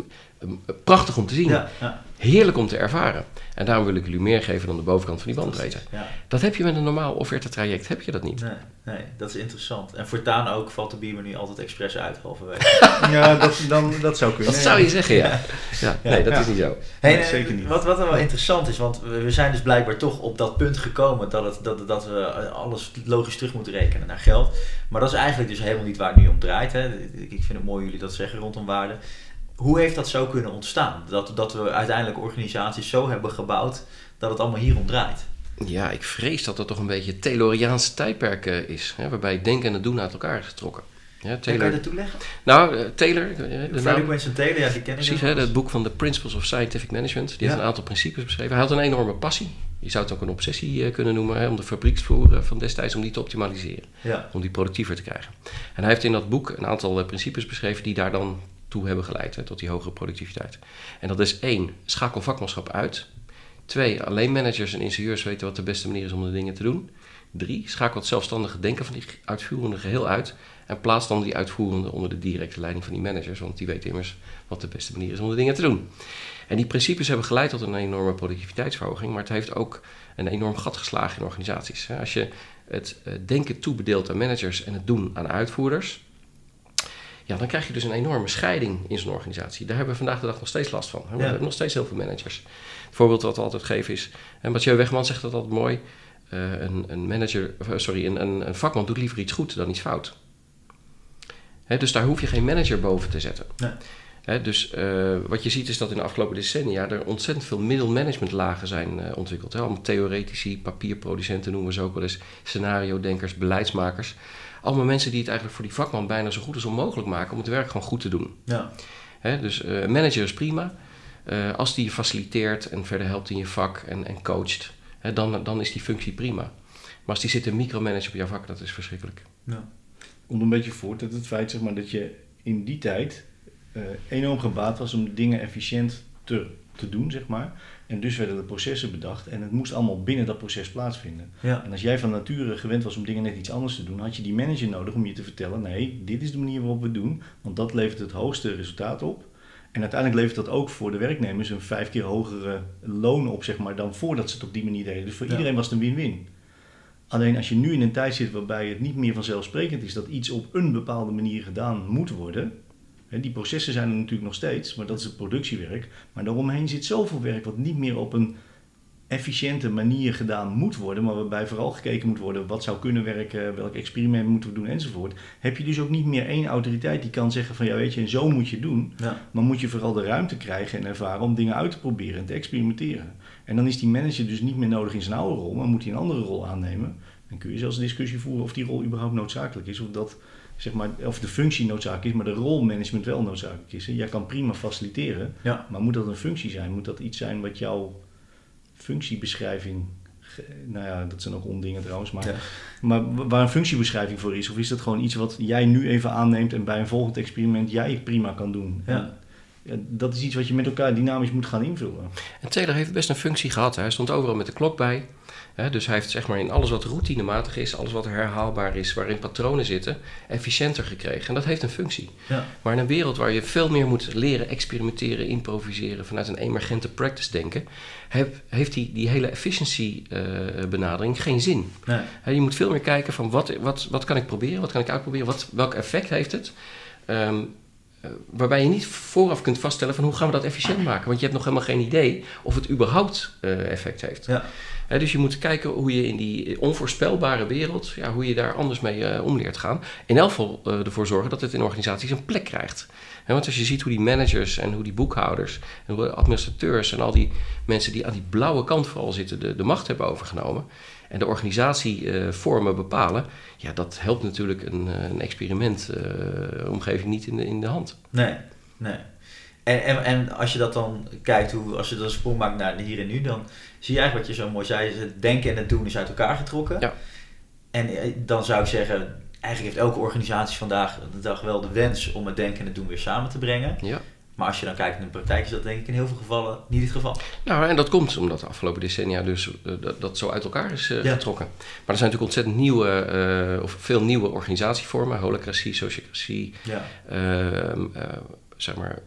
prachtig om te zien. Ja. Ja. Heerlijk om te ervaren. En daarom wil ik jullie meer geven dan de bovenkant van die bandbreedte. Ja. Dat heb je met een normaal offerte-traject, heb je dat niet. Nee, nee, dat is interessant. En voortaan ook valt de beamer nu altijd expres uit halverwege. Ja, dat, dan, dat zou kunnen. Dat zou je zeggen, ja. ja. nee, dat Ja. is niet zo. Hey, Nee, zeker niet. Wat, wat wel interessant is, want we zijn dus blijkbaar toch op dat punt gekomen dat, het, dat, dat we alles logisch terug moeten rekenen naar geld. Maar dat is eigenlijk dus helemaal niet waar het nu om draait. Hè. Ik ik vind het mooi jullie dat zeggen rondom waarde. Hoe heeft dat zo kunnen ontstaan? Dat, dat we uiteindelijk organisaties zo hebben gebouwd dat het allemaal hier om draait. Ja, ik vrees dat dat toch een beetje het Tayloriaanse tijdperk eh, is. Hè, waarbij denken en het doen uit elkaar is getrokken. Ja, Kan Taylor, je dat toeleggen? nou, eh, Taylor, eh, de Frederick Winston Taylor, ja, die ken ik precies, hè, het boek van The Principles of Scientific Management. Die Ja. heeft een aantal principes beschreven. Hij had een enorme passie. Je zou het ook een obsessie kunnen noemen, hè, om de fabrieksvloer van destijds, om die te optimaliseren. Ja, om die productiever te krijgen. En hij heeft in dat boek een aantal principes beschreven die daar dan toe hebben geleid, tot die hogere productiviteit. En dat is één, schakel vakmanschap uit. Twee, alleen managers en ingenieurs weten wat de beste manier is om de dingen te doen. Drie, schakel het zelfstandige denken van die uitvoerende geheel uit. En plaats dan die uitvoerende onder de directe leiding van die managers, want die weten immers wat de beste manier is om de dingen te doen. En die principes hebben geleid tot een enorme productiviteitsverhoging, maar het heeft ook een enorm gat geslagen in organisaties. Als je het eh, denken toebedeelt aan managers en het doen aan uitvoerders, ja, dan krijg je dus een enorme scheiding in zo'n organisatie. Daar hebben we vandaag de dag nog steeds last van. hè. We Ja. hebben nog steeds heel veel managers. Het voorbeeld wat we altijd geven is, en Mathieu Wegman zegt dat altijd mooi, eh, een, een manager, eh, sorry, een, een, een vakman doet liever iets goed dan iets fout. Hè, dus daar hoef je geen manager boven te zetten. Nee. Hè, dus eh, wat je ziet is dat in de afgelopen decennia er ontzettend veel middelmanagementlagen zijn ontwikkeld. Hè. Allemaal theoretici, papierproducenten noemen we ze ook wel eens, scenario-denkers, beleidsmakers. Allemaal mensen die het eigenlijk voor die vakman bijna zo goed als onmogelijk maken om het werk gewoon goed te doen. ja, Hè, dus eh, een manager is prima. Eh, als die je faciliteert en verder helpt in je vak en, en coacht, hè, dan, dan is die functie prima. Maar als die zit te micromanagen op jouw vak, dat is verschrikkelijk. ja. Komt een beetje voort uit het feit zeg maar, dat je in die tijd eh, enorm gebaat was om dingen efficiënt te, te doen, zeg maar. En dus werden de processen bedacht en het moest allemaal binnen dat proces plaatsvinden. ja. En als jij van nature gewend was om dingen net iets anders te doen, had je die manager nodig om je te vertellen: nee, dit is de manier waarop we het doen, want dat levert het hoogste resultaat op. En uiteindelijk levert dat ook voor de werknemers een vijf keer hogere loon op, zeg maar, dan voordat ze het op die manier deden. Dus voor Ja. iedereen was het een win-win. Alleen als je nu in een tijd zit waarbij het niet meer vanzelfsprekend is dat iets op een bepaalde manier gedaan moet worden. Die processen zijn er natuurlijk nog steeds, maar dat is het productiewerk. Maar daaromheen zit zoveel werk wat niet meer op een efficiënte manier gedaan moet worden, maar waarbij vooral gekeken moet worden wat zou kunnen werken, welk experiment moeten we doen enzovoort. Heb je dus ook niet meer één autoriteit die kan zeggen van ja weet je, en zo moet je het doen. Ja. Maar moet je vooral de ruimte krijgen en ervaren om dingen uit te proberen en te experimenteren. En dan is die manager dus niet meer nodig in zijn oude rol, maar moet hij een andere rol aannemen. Dan kun je zelfs een discussie voeren of die rol überhaupt noodzakelijk is. Of, dat, zeg maar, of de functie noodzakelijk is, maar de rolmanagement wel noodzakelijk is. Hè. Jij kan prima faciliteren, Ja. maar moet dat een functie zijn? Moet dat iets zijn wat jouw functiebeschrijving... Nou ja, dat zijn ook ondingen trouwens, maar, Ja. maar wa- waar een functiebeschrijving voor is? Of is dat gewoon iets wat jij nu even aanneemt en bij een volgend experiment jij prima kan doen? Ja. Dat is iets wat je met elkaar dynamisch moet gaan invullen. En Taylor heeft best een functie gehad. Hij stond overal met de klok bij. Dus hij heeft zeg maar in alles wat routinematig is, alles wat herhaalbaar is, waarin patronen zitten, efficiënter gekregen. En dat heeft een functie. Ja. Maar in een wereld waar je veel meer moet leren, experimenteren, improviseren, vanuit een emergente practice denken, heb- heeft die, die hele efficiency eh, benadering geen zin. Nee. Je moet veel meer kijken van wat, wat, wat kan ik proberen, wat kan ik uitproberen, wat, welk effect heeft het. Ehm, eh, waarbij je niet vooraf kunt vaststellen van hoe gaan we dat efficiënt maken. Want je hebt nog helemaal geen idee of het überhaupt eh, effect heeft. Ja. Dus je moet kijken hoe je in die onvoorspelbare wereld, ja, hoe je daar anders mee eh, om leert gaan. In elk geval eh, ervoor zorgen dat het in organisaties een plek krijgt. Want als je ziet hoe die managers en hoe die boekhouders en hoe de administrateurs en al die mensen die aan die blauwe kant vooral zitten, de, de macht hebben overgenomen en de organisatievormen bepalen, ja, dat helpt natuurlijk een, eh, een experimentomgeving niet in de, in de hand. Nee, nee. En, en, en als je dat dan kijkt, hoe, als je dan een sprong maakt naar hier en nu, dan zie je eigenlijk wat je zo mooi zei, het denken en het doen is uit elkaar getrokken. Ja. En eh, dan zou ik zeggen, eigenlijk heeft elke organisatie vandaag de dag wel de wens om het denken en het doen weer samen te brengen. Ja. Maar als je dan kijkt naar de praktijk, is dat denk ik in heel veel gevallen niet het geval. Nou, en dat komt omdat de afgelopen decennia dus eh, dat, dat zo uit elkaar is eh, Ja. getrokken. Maar er zijn natuurlijk ontzettend nieuwe, eh, of veel nieuwe organisatievormen, holacratie, sociocratie, Ja. ehm, eh, zeg maar,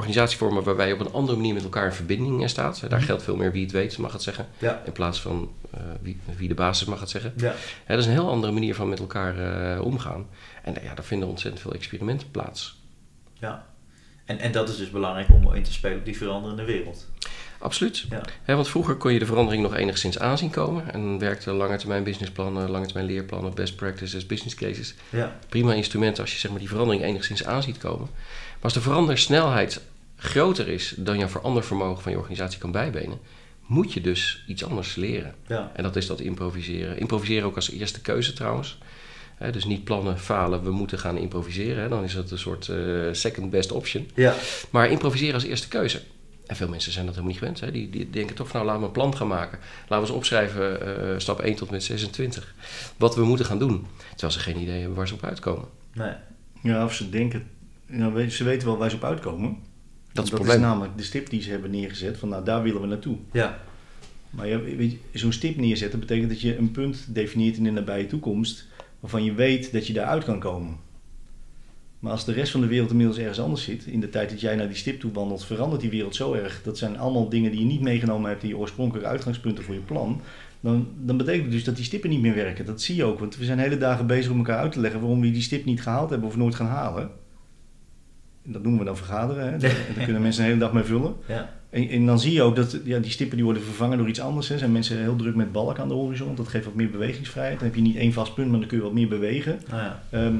organisatievormen waarbij je op een andere manier met elkaar in verbinding eh, staat. Daar Mhm. geldt veel meer wie het weet, mag het zeggen, Ja. in plaats van eh, wie, wie de basis mag het zeggen. Ja. Dat is een heel andere manier van met elkaar eh, omgaan. En ja, daar vinden ontzettend veel experimenten plaats. ja. En, en dat is dus belangrijk om in te spelen op die veranderende wereld. Absoluut. Ja. Want vroeger kon je de verandering nog enigszins aanzien komen. En werkte lange termijn businessplannen, lange termijn leerplannen, best practices, business cases. Ja. Prima instrumenten als je zeg maar, die verandering enigszins aanziet komen. Maar als de verandersnelheid groter is dan je verandervermogen van je organisatie kan bijbenen, moet je dus iets anders leren. Ja. En dat is dat improviseren. Improviseren ook als eerste keuze trouwens. Hè, dus niet plannen, falen, we moeten gaan improviseren. Hè. Dan is dat een soort eh, second best option. Ja. Maar improviseren als eerste keuze. En veel mensen zijn dat helemaal niet gewend. Hè? Die, die denken toch van nou laten we een plan gaan maken. Laten we eens opschrijven eh, stap 1 tot met 26. Wat we moeten gaan doen. Terwijl ze geen idee hebben waar ze op uitkomen. Nee. Ja, of ze denken, nou, ze weten wel waar ze op uitkomen. Dat is het dat probleem. is namelijk de stip die ze hebben neergezet, van nou daar willen we naartoe. Ja. Maar ja, weet je, zo'n stip neerzetten betekent dat je een punt definieert in de nabije toekomst waarvan je weet dat je daaruit kan komen. Maar als de rest van de wereld inmiddels ergens anders zit, in de tijd dat jij naar die stip toe wandelt, verandert die wereld zo erg. Dat zijn allemaal dingen die je niet meegenomen hebt in je oorspronkelijke uitgangspunten voor je plan. Dan, dan betekent het dus dat die stippen niet meer werken. Dat zie je ook, want we zijn hele dagen bezig om elkaar uit te leggen waarom we die stip niet gehaald hebben of nooit gaan halen. Dat noemen we dan vergaderen. Hè? En daar kunnen mensen een hele dag mee vullen. Ja. En, en dan zie je ook dat ja, die stippen die worden vervangen door iets anders. Hè. Zijn mensen heel druk met balk aan de horizon. Dat geeft wat meer bewegingsvrijheid. Dan heb je niet één vast punt, maar dan kun je wat meer bewegen. Nou ja. Ehm,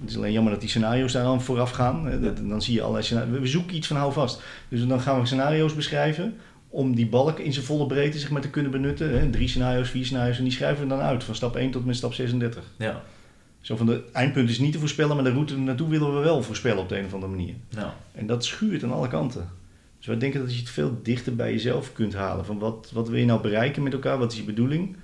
het is alleen jammer dat die scenario's daar dan vooraf gaan. hè. Dat- Dan zie je allerlei scenario's. We zoeken iets van hou vast. Dus dan gaan we scenario's beschrijven om die balk in zijn volle breedte zeg maar, te kunnen benutten. Hè. Drie scenario's, vier scenario's. En die schrijven we dan uit van stap 1 tot met stap 36. Ja. Zo van de eindpunt is niet te voorspellen, maar de route naartoe willen we wel voorspellen op de een of andere manier. Nou. En dat schuurt aan alle kanten. Dus wij denken dat je het veel dichter bij jezelf kunt halen. Van wat, wat wil je nou bereiken met elkaar? Wat is je bedoeling?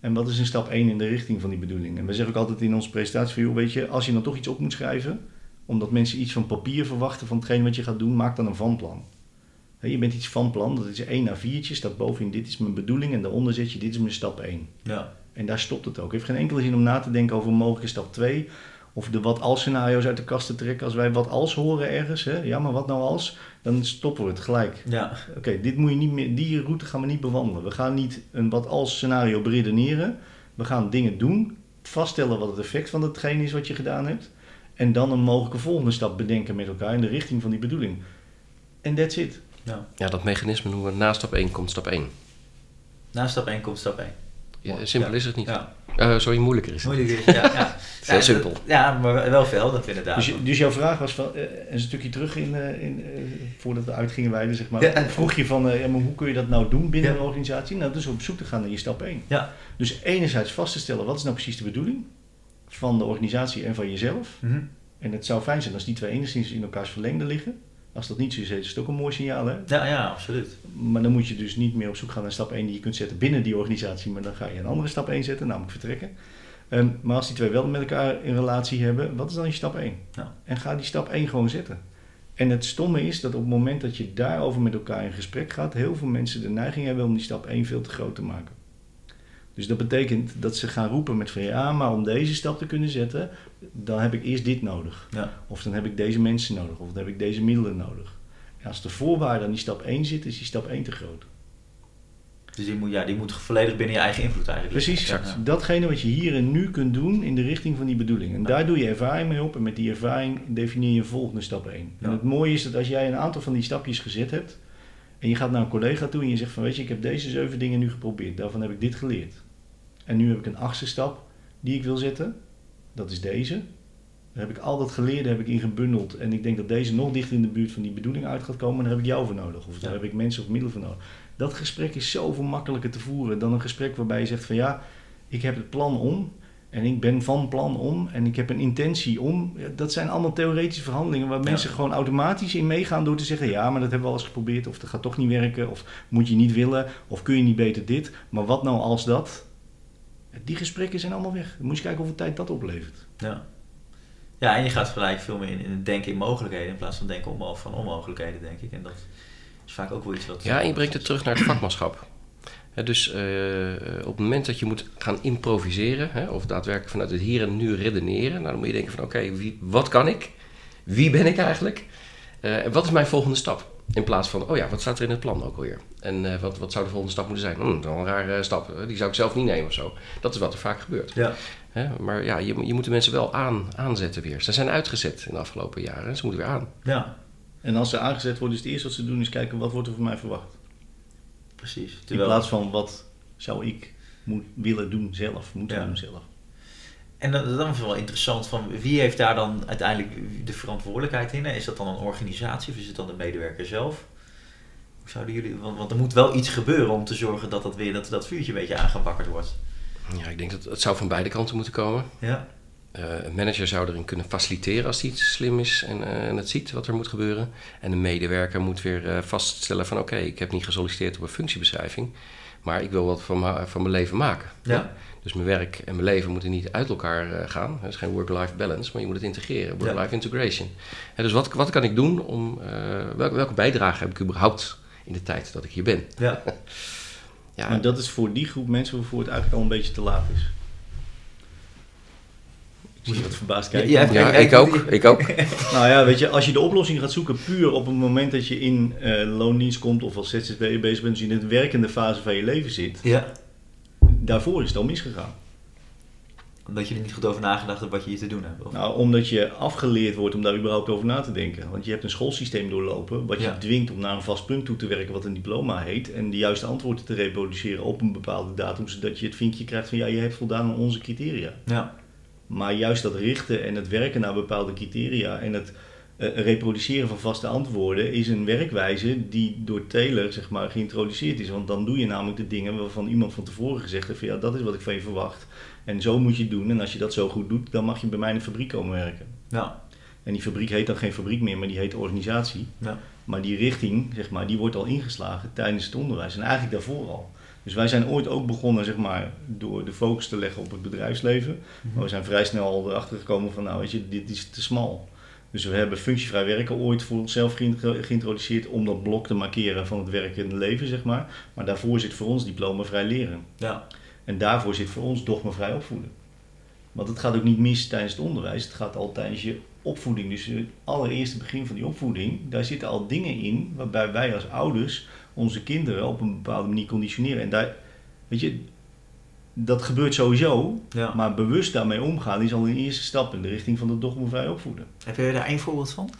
En wat is een stap 1 in de richting van die bedoeling? En wij zeggen ook altijd in onze presentatie van, joh, weet je, als je dan toch iets op moet schrijven, omdat mensen iets van papier verwachten van hetgeen wat je gaat doen, maak dan een vanplan. Hè, je bent iets van plan, dat is één naar viertje, staat bovenin, dit is mijn bedoeling, en daaronder zet je, dit is mijn stap 1. Ja. En daar stopt het ook. Het heeft geen enkele zin om na te denken over een mogelijke stap 2. Of de wat als scenario's uit de kast te trekken. Als wij wat als horen ergens, hè, ja maar wat nou als, dan stoppen we het gelijk. Ja, Oké, dit moet je niet meer, die route gaan we niet bewandelen. We gaan niet een wat als scenario beredeneren. We gaan dingen doen, vaststellen wat het effect van hetgeen is wat je gedaan hebt. En dan een mogelijke volgende stap bedenken met elkaar in de richting van die bedoeling. En that's it. ja. Ja, dat mechanisme noemen we na stap 1 komt stap 1. Na stap 1 komt stap 1. Ja, simpel Ja. is het niet. Ja, Eh, sorry, moeilijker is het. moeilijk is ja. ja. Heel Ja, simpel. dat- Ja, maar wel veel, dat inderdaad. Dus, dus jouw vraag was van, eh, een stukje terug in, eh, in eh, voordat we uitgingen wijden, zeg maar. Ja. Vroeg je van, eh, ja, maar hoe kun je dat nou doen binnen Ja. een organisatie? Nou, dus op zoek te gaan naar je stap 1. Ja. Dus enerzijds vast te stellen, wat is nou precies de bedoeling van de organisatie en van jezelf? Mhm. En het zou fijn zijn als die twee enigszins in elkaars verlengde liggen. Als dat niet zo is, is het ook een mooi signaal. Hè? ja, ja, absoluut. Maar dan moet je dus niet meer op zoek gaan naar stap 1 die je kunt zetten binnen die organisatie. Maar dan ga je een andere stap 1 zetten, namelijk vertrekken. Ehm, maar als die twee wel met elkaar in relatie hebben, wat is dan je stap 1? Ja. En ga die stap 1 gewoon zetten. En het stomme is dat op het moment dat je daarover met elkaar in gesprek gaat, heel veel mensen de neiging hebben om die stap 1 veel te groot te maken. Dus dat betekent dat ze gaan roepen met van ja, maar om deze stap te kunnen zetten, dan heb ik eerst dit nodig. Ja. Of dan heb ik deze mensen nodig, of dan heb ik deze middelen nodig. En als de voorwaarde aan die stap 1 zit, is die stap 1 te groot. Dus die moet, ja, die moet volledig binnen je eigen invloed eigenlijk Precies. Ja, datgene wat je hier en nu kunt doen in de richting van die bedoeling. En daar doe je ervaring mee op en met die ervaring definieer je volgende stap 1. Ja. En het mooie is dat als jij een aantal van die stapjes gezet hebt en je gaat naar een collega toe en je zegt van weet je, ik heb deze zeven dingen nu geprobeerd, daarvan heb ik dit geleerd. En nu heb ik een achtste stap die ik wil zetten, dat is deze. Daar heb ik al dat geleerde heb ik in gebundeld en ik denk dat deze nog dichter in de buurt van die bedoeling uit gaat komen en daar heb ik jou voor nodig. Of daar Ja. heb ik mensen of middelen voor nodig. Dat gesprek is zoveel makkelijker te voeren dan een gesprek waarbij je zegt van ja, ik heb het plan om en ik ben van plan om en ik heb een intentie om. Ja, Dat zijn allemaal theoretische verhandelingen waar Ja. mensen gewoon automatisch in meegaan door te zeggen ja, maar dat hebben we al eens geprobeerd of dat gaat toch niet werken of moet je niet willen of kun je niet beter dit. Maar wat nou als dat? Die gesprekken zijn allemaal weg. Dan moet je kijken hoeveel tijd dat oplevert. Ja. ja, en je gaat gelijk veel meer in, in het denken in mogelijkheden in plaats van denken om, van onmogelijkheden, denk ik. En dat is vaak ook wel iets wat... Ja, en je brengt het terug naar het vakmanschap. Hè, dus eh, op het moment dat je moet gaan improviseren, hè, of daadwerkelijk vanuit het hier en nu redeneren, nou, dan moet je denken van oké, wat kan ik? Wie ben ik eigenlijk? Eh, en wat is mijn volgende stap? In plaats van, oh ja, wat staat er in het plan ook alweer? En eh, wat, wat zou de volgende stap moeten zijn? Hm, dat is wel een rare stap, eh, die zou ik zelf niet nemen of zo. Dat is wat er vaak gebeurt. Ja, Hè? Maar ja, je, je moet de mensen wel aan, aanzetten weer. Ze zijn uitgezet in de afgelopen jaren, ze moeten weer aan. ja, En als ze aangezet worden, is het eerste wat ze doen is kijken wat wordt er van mij verwacht. precies. In plaats van wat zou ik moet, willen doen zelf, moeten Ja. doen zelf. En dan, dan is het wel interessant van wie heeft daar dan uiteindelijk de verantwoordelijkheid in? Is dat dan een organisatie of is het dan de medewerker zelf? Hoe zouden jullie, want, want er moet wel iets gebeuren om te zorgen dat dat weer dat, dat vuurtje een beetje aangewakkerd wordt. Ja, ik denk dat het zou van beide kanten moeten komen. Ja, Eh, een manager zou erin kunnen faciliteren als hij iets slim is en, eh, en het ziet wat er moet gebeuren. En de medewerker moet weer eh, vaststellen van oké, ik heb niet gesolliciteerd op een functiebeschrijving, maar ik wil wat van, van mijn leven maken. Ja. Dus mijn werk en mijn leven moeten niet uit elkaar eh, gaan. Het is geen work-life balance, maar je moet het integreren. Work-life integration. En dus wat, wat kan ik doen om, eh, welke, welke bijdrage heb ik überhaupt in de tijd dat ik hier ben? ja, Ja, Maar dat is voor die groep mensen waarvoor het eigenlijk al een beetje te laat is. Zie je wat verbaasd kijken. Ja, ja, ik- ook. Ik ook. Nou ja, weet je, als je de oplossing gaat zoeken puur op het moment dat je in eh, loondienst komt of als ZZP'er bezig bent, dus in de werkende fase van je leven zit, ja. daarvoor is het al misgegaan. Omdat je er niet goed over nagedacht hebt wat je hier te doen hebt. Of? Nou, omdat je afgeleerd wordt om daar überhaupt over na te denken. Want je hebt een schoolsysteem doorlopen wat je Ja. dwingt om naar een vast punt toe te werken wat een diploma heet. En de juiste antwoorden te reproduceren op een bepaalde datum, zodat je het vinkje krijgt van ja, je hebt voldaan aan onze criteria. Ja, Maar juist dat richten en het werken naar bepaalde criteria en het eh, reproduceren van vaste antwoorden is een werkwijze die door Taylor zeg maar, geïntroduceerd is. Want dan doe je namelijk de dingen waarvan iemand van tevoren gezegd heeft van ja, dat is wat ik van je verwacht. En zo moet je het doen. En als je dat zo goed doet, dan mag je bij mij in de fabriek komen werken. ja, En die fabriek heet dan geen fabriek meer, maar die heet organisatie. ja. Maar die richting, zeg maar, die wordt al ingeslagen tijdens het onderwijs. En eigenlijk daarvoor al. Dus wij zijn ooit ook begonnen, zeg maar, door de focus te leggen op het bedrijfsleven. Maar we zijn vrij snel al erachter gekomen van, nou weet je, dit is te smal. Dus we hebben functievrij werken ooit voor onszelf geïntro- geïntroduceerd om dat blok te markeren van het werkende leven, zeg maar. Maar daarvoor zit voor ons diploma vrij leren. ja. En daarvoor zit voor ons dogmavrij opvoeden. Want het gaat ook niet mis tijdens het onderwijs, het gaat al tijdens je opvoeding. Dus het allereerste begin van die opvoeding, daar zitten al dingen in waarbij wij als ouders onze kinderen op een bepaalde manier conditioneren. En daar, weet je, dat gebeurt sowieso, Ja. maar bewust daarmee omgaan is al een eerste stap in de richting van de dogmavrij opvoeden. Heb je daar één voorbeeld van?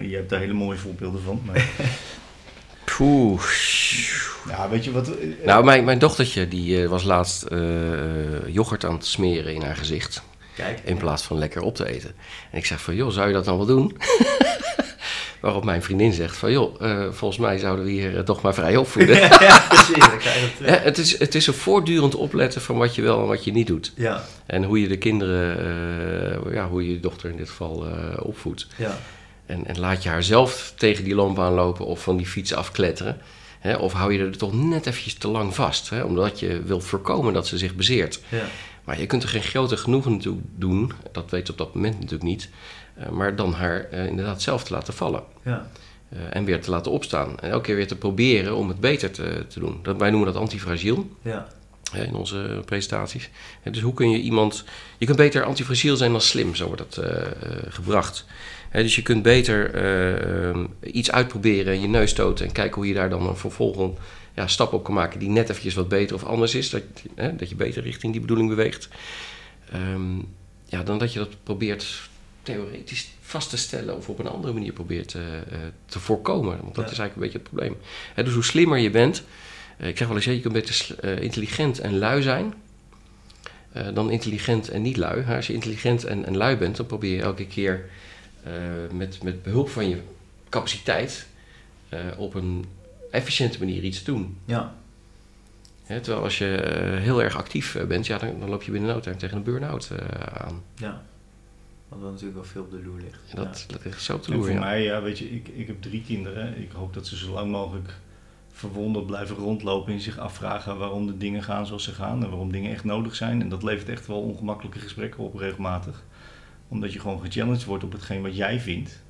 Je hebt daar hele mooie voorbeelden van. Maar, Poeh. ja, weet je wat? eh, Nou, mijn, mijn dochtertje die eh, was laatst eh, yoghurt aan het smeren in haar gezicht. Kijk. In plaats van lekker op te eten. En ik zeg van, joh, zou je dat dan wel doen? Waarop mijn vriendin zegt van, joh, eh, volgens mij zouden we hier eh, toch maar vrij opvoeden. ja, precies. Je terug. Hè, het, is, het is een voortdurend opletten van wat je wel en wat je niet doet. Ja, En hoe je de kinderen, eh, ja, hoe je je dochter in dit geval eh, opvoedt. ja. En, en laat je haar zelf tegen die lamp aanlopen of van die fiets afkletteren. Hè? Of hou je er toch net eventjes te lang vast. Hè? Omdat je wilt voorkomen dat ze zich bezeert. ja. Maar je kunt er geen groter genoegen toe doen. Dat weet ze op dat moment natuurlijk niet. Eh, maar dan haar eh, inderdaad zelf te laten vallen. ja. Eh, en weer te laten opstaan. En elke keer weer te proberen om het beter te, te doen. Dat, wij noemen dat antifragiel ja. in onze presentaties. Dus hoe kun je iemand... Je kunt beter antifragiel zijn dan slim, zo wordt dat gebracht. Dus je kunt beter eh, ehm, iets uitproberen en je neus stoten... en kijken hoe je daar dan een vervolgend ja, stap op kan maken... die net eventjes wat beter of anders is. Dat, hè, dat je beter richting die bedoeling beweegt. Ehm, ja, dan dat je dat probeert theoretisch vast te stellen... of op een andere manier probeert eh, eh, te voorkomen. Want dat Ja. is eigenlijk een beetje het probleem. Hè, dus hoe slimmer je bent... eh, ik zeg wel eens, je kunt beter intelligent en lui zijn... dan intelligent en niet lui. Als je intelligent en, en lui bent, dan probeer je elke keer met, met behulp van je capaciteit op een efficiënte manier iets te doen. ja. Hè, terwijl als je heel erg actief bent, ja, dan, dan loop je binnen no tegen een burn-out aan. ja. Wat natuurlijk wel veel op de loer ligt. En dat, dat ligt zo te En loer, voor ja. mij, ja, weet je, ik, ik heb drie kinderen. Ik hoop dat ze zo lang mogelijk verwonderd blijven rondlopen en zich afvragen waarom de dingen gaan zoals ze gaan en waarom dingen echt nodig zijn. En dat levert echt wel ongemakkelijke gesprekken op regelmatig. Omdat je gewoon gechallenged wordt op hetgeen wat jij vindt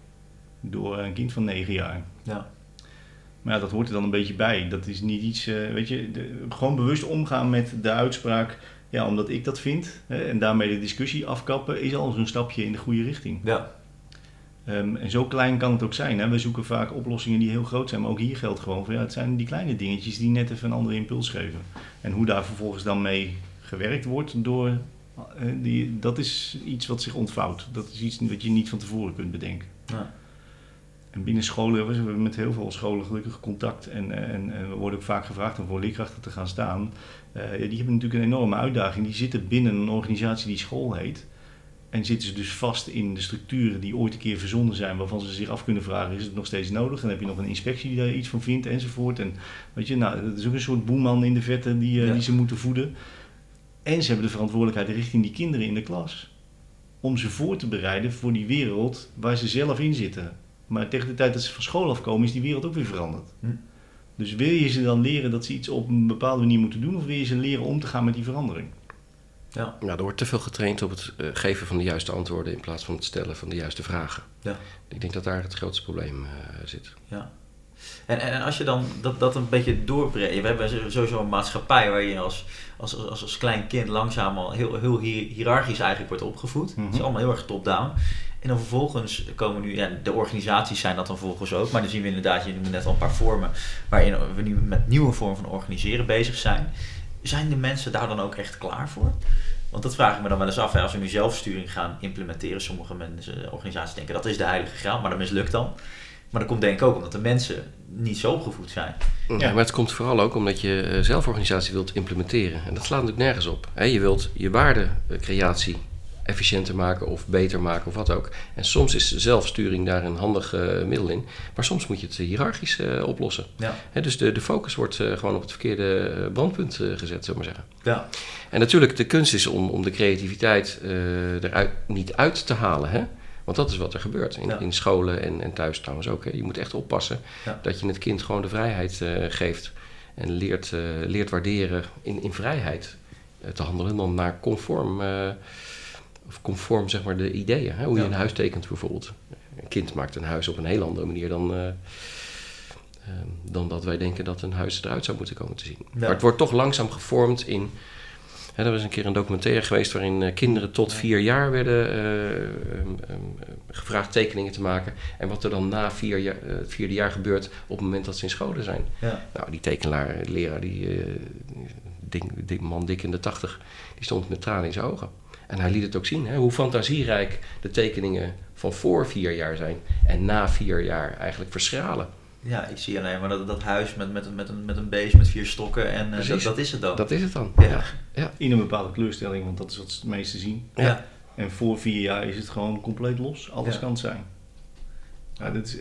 door een kind van negen jaar. Ja. Maar ja, dat hoort er dan een beetje bij. Dat is niet iets, eh, weet je, de- gewoon bewust omgaan met de uitspraak. Ja, omdat ik dat vind hè, en daarmee de discussie afkappen, is al zo'n stapje in de goede richting. Ja. Ehm, en zo klein kan het ook zijn. Hè? We zoeken vaak oplossingen die heel groot zijn. Maar ook hier geldt gewoon van ja, het zijn die kleine dingetjes die net even een andere impuls geven. En hoe daar vervolgens dan mee gewerkt wordt door. eh, die, dat is iets wat zich ontvouwt. Dat is iets wat je niet van tevoren kunt bedenken. Ja. En binnen scholen, we hebben met heel veel scholen gelukkig contact. En, en, en we worden ook vaak gevraagd om voor leerkrachten te gaan staan. Eh, ja, die hebben natuurlijk een enorme uitdaging. Die zitten binnen een organisatie die school heet. En zitten ze dus vast in de structuren die ooit een keer verzonnen zijn, waarvan ze zich af kunnen vragen: is het nog steeds nodig? En dan heb je nog een inspectie die daar iets van vindt enzovoort. En weet je, nou, dat is ook een soort boeman in de vette die, eh, Ja. die ze moeten voeden. En ze hebben de verantwoordelijkheid richting die kinderen in de klas. Om ze voor te bereiden voor die wereld waar ze zelf in zitten. Maar tegen de tijd dat ze van school afkomen, is die wereld ook weer veranderd. Hm. Dus wil je ze dan leren dat ze iets op een bepaalde manier moeten doen, of wil je ze leren om te gaan met die verandering? Ja. Nou, er wordt te veel getraind op het eh, geven van de juiste antwoorden in plaats van het stellen van de juiste vragen. Ja. Ik denk dat daar het grootste probleem eh, zit. Ja. En, en, en als je dan dat, dat een beetje doorbreekt. We hebben sowieso een maatschappij waar je als, als, als, als klein kind langzaam al heel, heel hiërarchisch eigenlijk wordt opgevoed. Mhm. Het is allemaal heel erg top-down. En dan vervolgens komen nu, ja, de organisaties zijn dat dan volgens ook, maar dan zien we inderdaad, je noemde net al een paar vormen, waarin we nu met nieuwe vormen van organiseren bezig zijn. Zijn de mensen daar dan ook echt klaar voor? Want dat vraag ik me dan wel eens af. Hè. Als we nu zelfsturing gaan implementeren, sommige mensen, organisaties denken dat is de heilige graal, maar dat mislukt dan. Maar dat komt denk ik ook omdat de mensen niet zo opgevoed zijn. Ja. Maar het komt vooral ook omdat je eh, zelforganisatie wilt implementeren. En dat slaat natuurlijk nergens op. Hè, je wilt je waardecreatie efficiënter maken of beter maken of wat ook. En soms is zelfsturing daar een handig eh, middel in. Maar soms moet je het hiërarchisch eh, oplossen. Ja. Dus de, de focus wordt eh, gewoon op het verkeerde brandpunt gezet, zullen we maar zeggen. Ja. En natuurlijk, de kunst is om, om de creativiteit eruit niet uit te halen. Hè? Want dat is wat er gebeurt. In, Ja. in scholen en, en thuis trouwens ook. Hè? Je moet echt oppassen Ja. dat je het kind gewoon de vrijheid geeft. En leert, leert waarderen in, in vrijheid te handelen. Dan naar conform, of conform zeg maar, de ideeën. Hè? Hoe Ja. je een huis tekent bijvoorbeeld. Een kind maakt een huis op een heel andere manier dan... eh, eh, dan dat wij denken dat een huis eruit zou moeten komen te zien. Ja. Maar het wordt toch langzaam gevormd in Hè, er was een keer een documentaire geweest waarin eh, kinderen tot vier jaar werden eh, ehm, ehm, gevraagd tekeningen te maken. En wat er dan na vier jaar, het vierde jaar gebeurt op het moment dat ze in scholen zijn. Ja. Nou, die tekenaar, leraar, die, dik, man dik in de tachtig, die stond met tranen in zijn ogen. En hij liet het ook zien, hè, hoe fantasierijk de tekeningen van voor vier jaar zijn. En na vier jaar eigenlijk verschralen. ja, ik zie alleen maar dat, dat huis met, met, met, een, met een beest met vier stokken en eh, dat, dat is het dan. Dat is het dan. Ja. Ja. Ja. In een bepaalde kleurstelling, want dat is wat ze het meeste zien. ja. En voor vier jaar is het gewoon compleet los. Alles Ja. kan het zijn. Ja, dat is,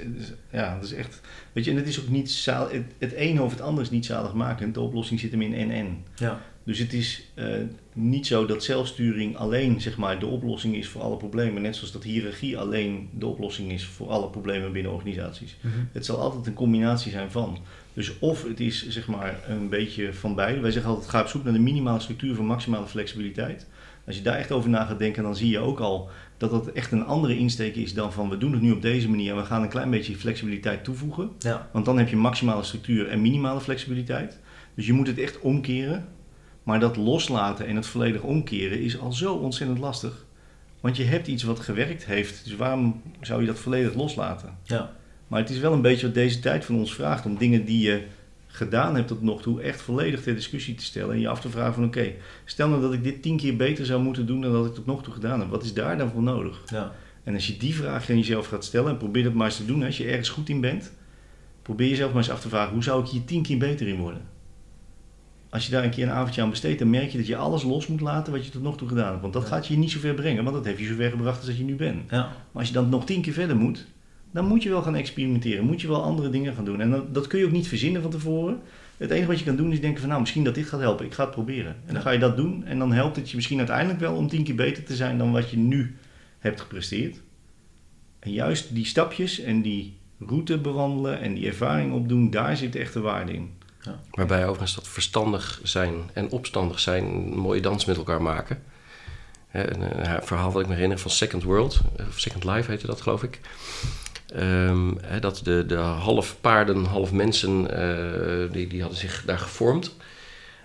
ja, dat is echt... Weet je, en het is ook niet... zaal- Het, het ene of het andere is niet zaligmakend. De oplossing zit hem in en-en. Ja. Dus het is eh, niet zo dat zelfsturing alleen zeg maar, de oplossing is voor alle problemen. Net zoals dat hiërarchie alleen de oplossing is voor alle problemen binnen organisaties. Mhm. Het zal altijd een combinatie zijn van. Dus of het is zeg maar een beetje van beide. Wij zeggen altijd ga op zoek naar de minimale structuur voor maximale flexibiliteit. Als je daar echt over na gaat denken, dan zie je ook al dat dat echt een andere insteek is dan van we doen het nu op deze manier en we gaan een klein beetje flexibiliteit toevoegen. Ja. Want dan heb je maximale structuur en minimale flexibiliteit. Dus je moet het echt omkeren. Maar dat loslaten en het volledig omkeren is al zo ontzettend lastig. Want je hebt iets wat gewerkt heeft, dus waarom zou je dat volledig loslaten? Ja. Maar het is wel een beetje wat deze tijd van ons vraagt om dingen die je gedaan hebt tot nog toe echt volledig ter discussie te stellen. En je af te vragen van oké, stel nou dat ik dit tien keer beter zou moeten doen dan dat ik tot nog toe gedaan heb. Wat is daar dan voor nodig? Ja. En als je die vraag aan jezelf gaat stellen en probeer dat maar eens te doen. Als je ergens goed in bent, probeer jezelf maar eens af te vragen hoe zou ik hier tien keer beter in worden? Als je daar een keer een avondje aan besteedt, dan merk je dat je alles los moet laten wat je tot nog toe gedaan hebt. Want dat Ja. gaat je niet zo ver brengen, want dat heeft je zo ver gebracht als dat je nu bent. Ja. Maar als je dan nog tien keer verder moet, dan moet je wel gaan experimenteren. Moet je wel andere dingen gaan doen. En dat, dat kun je ook niet verzinnen van tevoren. Het enige wat je kan doen is denken van nou, misschien dat dit gaat helpen. Ik ga het proberen. En dan ga je dat doen. En dan helpt het je misschien uiteindelijk wel om tien keer beter te zijn dan wat je nu hebt gepresteerd. En juist die stapjes en die route bewandelen en die ervaring opdoen, daar zit echt de waarde in. Waarbij overigens dat verstandig zijn en opstandig zijn een mooie dans met elkaar maken. Een, eh, verhaal wat ik me herinner van Second World, of Second Life heette dat geloof ik. Ehm, dat de, de half paarden, half mensen, eh, die, die hadden zich daar gevormd.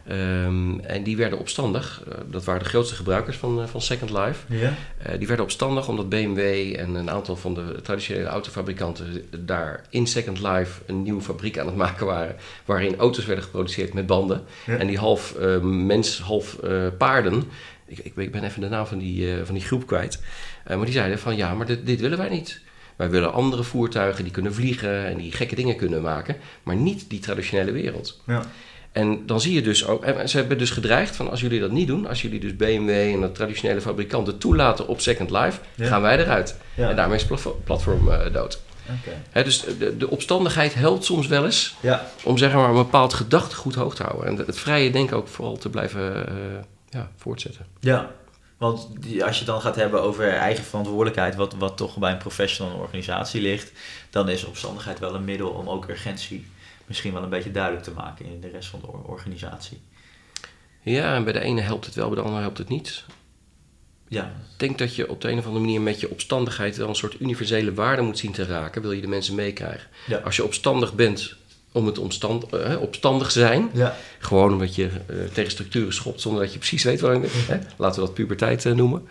Ehm, en die werden opstandig. Eh, dat waren de grootste gebruikers van, eh, van Second Life. Ja. Eh, die werden opstandig omdat BMW en een aantal van de traditionele autofabrikanten daar in Second Life een nieuwe fabriek aan het maken waren. Waarin auto's werden geproduceerd met banden. Ja. En die half mens, half paarden. Ik, ik, ik ben even de naam van die, van die groep kwijt. Maar die zeiden van ja, maar dit, dit willen wij niet. Wij willen andere voertuigen die kunnen vliegen en die gekke dingen kunnen maken. Maar niet die traditionele wereld. Ja. En dan zie je dus ook, en ze hebben dus gedreigd van als jullie dat niet doen, als jullie dus BMW en de traditionele fabrikanten toelaten op Second Life, Ja. gaan wij eruit. Ja. En daarmee is het platform eh, dood. Dus de, de opstandigheid helpt soms wel eens Ja. om zeg maar, een bepaald gedachtegoed hoog te houden. En het, vrije denken ook vooral te blijven eh, ja, voortzetten. Ja, want die, als je het dan gaat hebben over eigen verantwoordelijkheid, wat, wat toch bij een professional organisatie ligt, dan is opstandigheid wel een middel om ook urgentie misschien wel een beetje duidelijk te maken in de rest van de or- organisatie. Ja, en bij de ene helpt het wel, bij de andere helpt het niet. Ja, Ik denk dat je op de een of andere manier met je opstandigheid wel een soort universele waarde moet zien te raken, wil je de mensen meekrijgen. Ja. Als je opstandig bent om het omstand, eh, opstandig zijn, ja, Gewoon omdat je eh, tegen structuren schopt zonder dat je precies weet waar je bent. Hè? Laten we dat puberteit eh, noemen.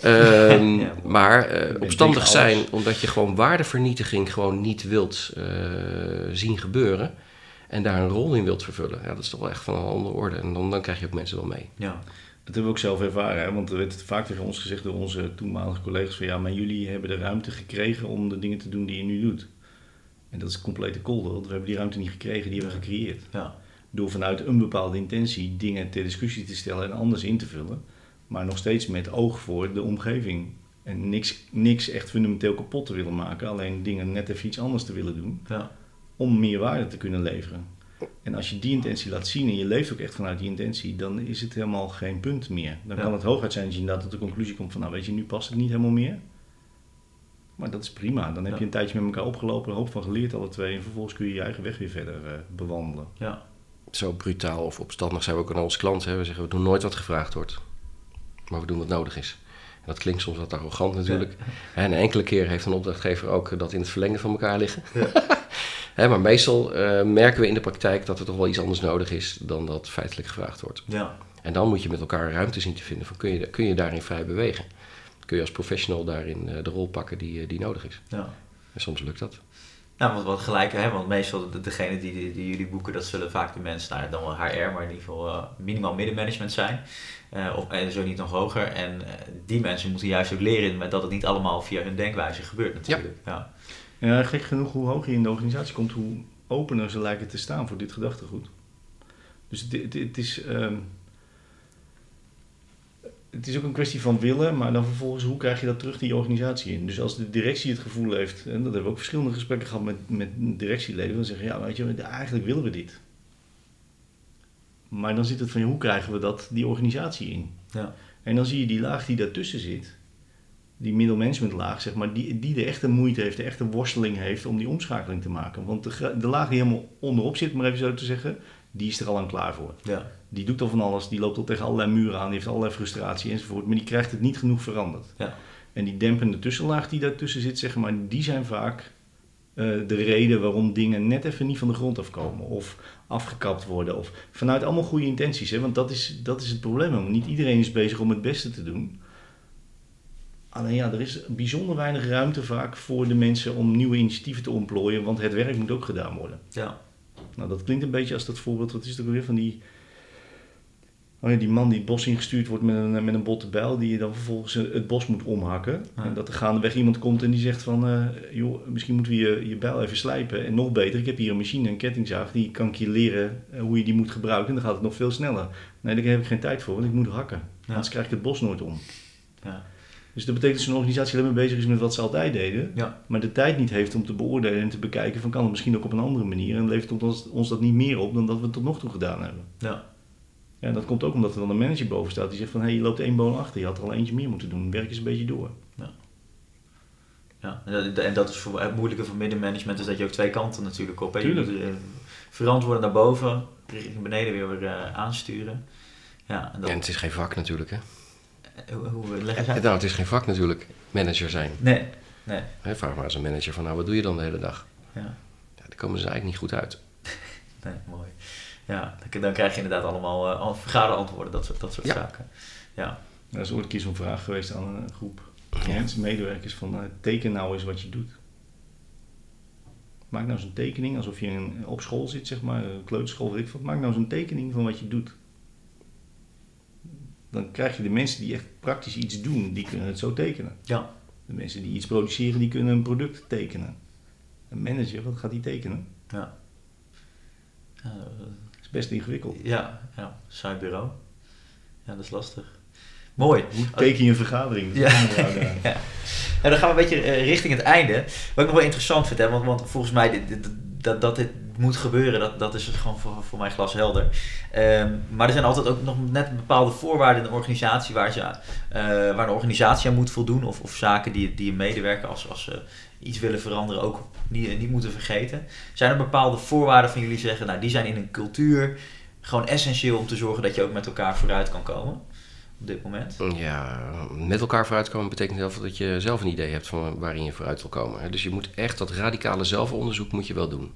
Ehm, Ja. maar eh, opstandig alles. zijn omdat je gewoon waardevernietiging gewoon niet wilt eh, zien gebeuren. En daar een rol in wilt vervullen. Ja, dat is toch wel echt van een andere orde. En dan, dan krijg je ook mensen wel mee. ja, Dat hebben we ook zelf ervaren, hè? want er werd vaak tegen ons gezegd door onze toenmalige collega's van ja, maar jullie hebben de ruimte gekregen om de dingen te doen die je nu doet. En dat is complete kolder, want we hebben die ruimte niet gekregen, die hebben we gecreëerd. ja, Door vanuit een bepaalde intentie dingen ter discussie te stellen en anders in te vullen, maar nog steeds met oog voor de omgeving. En niks, niks echt fundamenteel kapot te willen maken, alleen dingen net even iets anders te willen doen ja, om meer waarde te kunnen leveren. En als je die intentie laat zien en je leeft ook echt vanuit die intentie, dan is het helemaal geen punt meer. Dan Ja. kan het hooguit zijn dat je inderdaad tot de conclusie komt van, nou weet je, nu past het niet helemaal meer. Maar dat is prima. Dan heb Ja. je een tijdje met elkaar opgelopen, een hoop van geleerd alle twee. En vervolgens kun je je eigen weg weer verder eh, bewandelen. ja, Zo brutaal of opstandig zijn we ook aan onze klanten. Hè? We zeggen we doen nooit wat gevraagd wordt. Maar we doen wat nodig is. En dat klinkt soms wat arrogant natuurlijk. En enkele keer heeft een opdrachtgever ook dat in het verlengde van elkaar liggen. Maar meestal eh, merken we in de praktijk dat er toch wel iets anders nodig is dan dat feitelijk gevraagd wordt. ja, En dan moet je met elkaar ruimte zien te vinden van kun je, kun je daarin vrij bewegen. Kun je als professional daarin eh, de rol pakken die, eh, die nodig is. Ja. En soms lukt dat. Nou, wat, wat gelijk, hè? want meestal de, degene die, die, die jullie boeken, dat zullen vaak de mensen, nou, dan wel HR, maar in ieder geval eh, minimaal middenmanagement zijn. Eh, of en zo niet nog hoger. En eh, die mensen moeten juist ook leren dat het niet allemaal via hun denkwijze gebeurt natuurlijk. Ja. Ja, gek genoeg, hoe hoger je in de organisatie komt, hoe opener ze lijken te staan voor dit gedachtegoed. Dus het, het, het is, ehm, het is ook een kwestie van willen, maar dan vervolgens hoe krijg je dat terug die organisatie in. Dus als de directie het gevoel heeft, en dat hebben we ook verschillende gesprekken gehad met, met directieleden, dan zeggen ja, weet je, eigenlijk willen we dit. Maar dan zit het van, hoe krijgen we dat die organisatie in? Ja. En dan zie je die laag die daartussen zit, die middelmanagementlaag, zeg maar, die, die de echte moeite heeft, de echte worsteling heeft om die omschakeling te maken. Want de, de laag die helemaal onderop zit, maar even zo te zeggen, die is er al aan klaar voor. Ja. Die doet al van alles, die loopt al tegen allerlei muren aan, die heeft allerlei frustratie enzovoort, maar die krijgt het niet genoeg veranderd. Ja. En die dempende tussenlaag die daartussen zit, zeg maar, die zijn vaak de reden waarom dingen net even niet van de grond afkomen. Of afgekapt worden. Of vanuit allemaal goede intenties. Hè? Want dat is, dat is het probleem. Want niet iedereen is bezig om het beste te doen. Alleen ja, er is bijzonder weinig ruimte vaak voor de mensen om nieuwe initiatieven te ontplooien. Want het werk moet ook gedaan worden. Ja. Nou, dat klinkt een beetje als dat voorbeeld, wat is het ook weer van die... Oh ja, die man die het bos ingestuurd wordt met een, met een botte bijl, die je dan vervolgens het bos moet omhakken. Ja. En dat er gaandeweg iemand komt en die zegt van, eh, joh, misschien moeten we je, je bijl even slijpen. En nog beter, ik heb hier een machine, een kettingzaag, die kan ik je leren eh, hoe je die moet gebruiken. En dan gaat het nog veel sneller. Nee, daar heb ik geen tijd voor, want ik moet hakken. Anders krijg ik het bos nooit om. Ja. Dus dat betekent dat zo'n organisatie alleen maar bezig is met wat ze altijd deden. Ja. Maar de tijd niet heeft om te beoordelen en te bekijken van kan het misschien ook op een andere manier. En levert ons, ons dat niet meer op dan dat we het tot nog toe gedaan hebben. Ja. Ja, dat komt ook omdat er dan een manager boven staat die zegt van hé, hey, je loopt één boon achter, je had er al eentje meer moeten doen. Werk eens een beetje door. Ja, en dat, en dat is voor, het moeilijke van middenmanagement is dat je ook twee kanten natuurlijk op. Hè. Je Tuurlijk. moet eh, verantwoorden naar boven, richting beneden weer eh, aansturen. Ja, en dat, En het is geen vak natuurlijk, hè? eh, hoe, hoe leg je? Nou, het is geen vak natuurlijk, manager zijn. Nee, nee. Hè, vraag maar eens een manager van, nou, wat doe je dan de hele dag? Ja, Ja, daar komen ze eigenlijk niet goed uit. nee, mooi. Ja, dan, dan krijg je inderdaad allemaal uh, vergaderantwoorden, dat soort, dat soort Ja. zaken. Ja, Er is ooit een keer zo'n vraag geweest aan een groep mensen, medewerkers van eh, teken nou eens wat je doet. Maak nou eens een tekening, alsof je in, op school zit, zeg maar, een kleuterschool, weet ik wat. Maak nou eens een tekening van wat je doet. Dan krijg je de mensen die echt praktisch iets doen, die kunnen het zo tekenen. ja, De mensen die iets produceren, die kunnen een product tekenen. Een manager, wat gaat die tekenen? ja. Ja, is best ingewikkeld. ja, ja, saai bureau. Ja, dat is lastig. Mooi. Hoe teken je een vergadering? Ja. En dan gaan we een beetje eh, richting het einde. Wat ik nog wel interessant vind, hè, want, want volgens mij dit, dit- dat, dat dit moet gebeuren, dat, dat is het gewoon voor, voor mij glashelder. Ehm, maar er zijn altijd ook nog net bepaalde voorwaarden in een organisatie waar, ze, eh, waar een organisatie aan moet voldoen. Of, of zaken die, die een medewerker als, als ze iets willen veranderen ook niet, moeten vergeten. Zijn er bepaalde voorwaarden van jullie zeggen, nou die zijn in een cultuur gewoon essentieel om te zorgen dat je ook met elkaar vooruit kan komen op dit moment? Ja, met elkaar vooruitkomen betekent heel veel dat je zelf een idee hebt van waarin je vooruit wil komen. Dus je moet echt dat radicale zelfonderzoek moet je wel doen.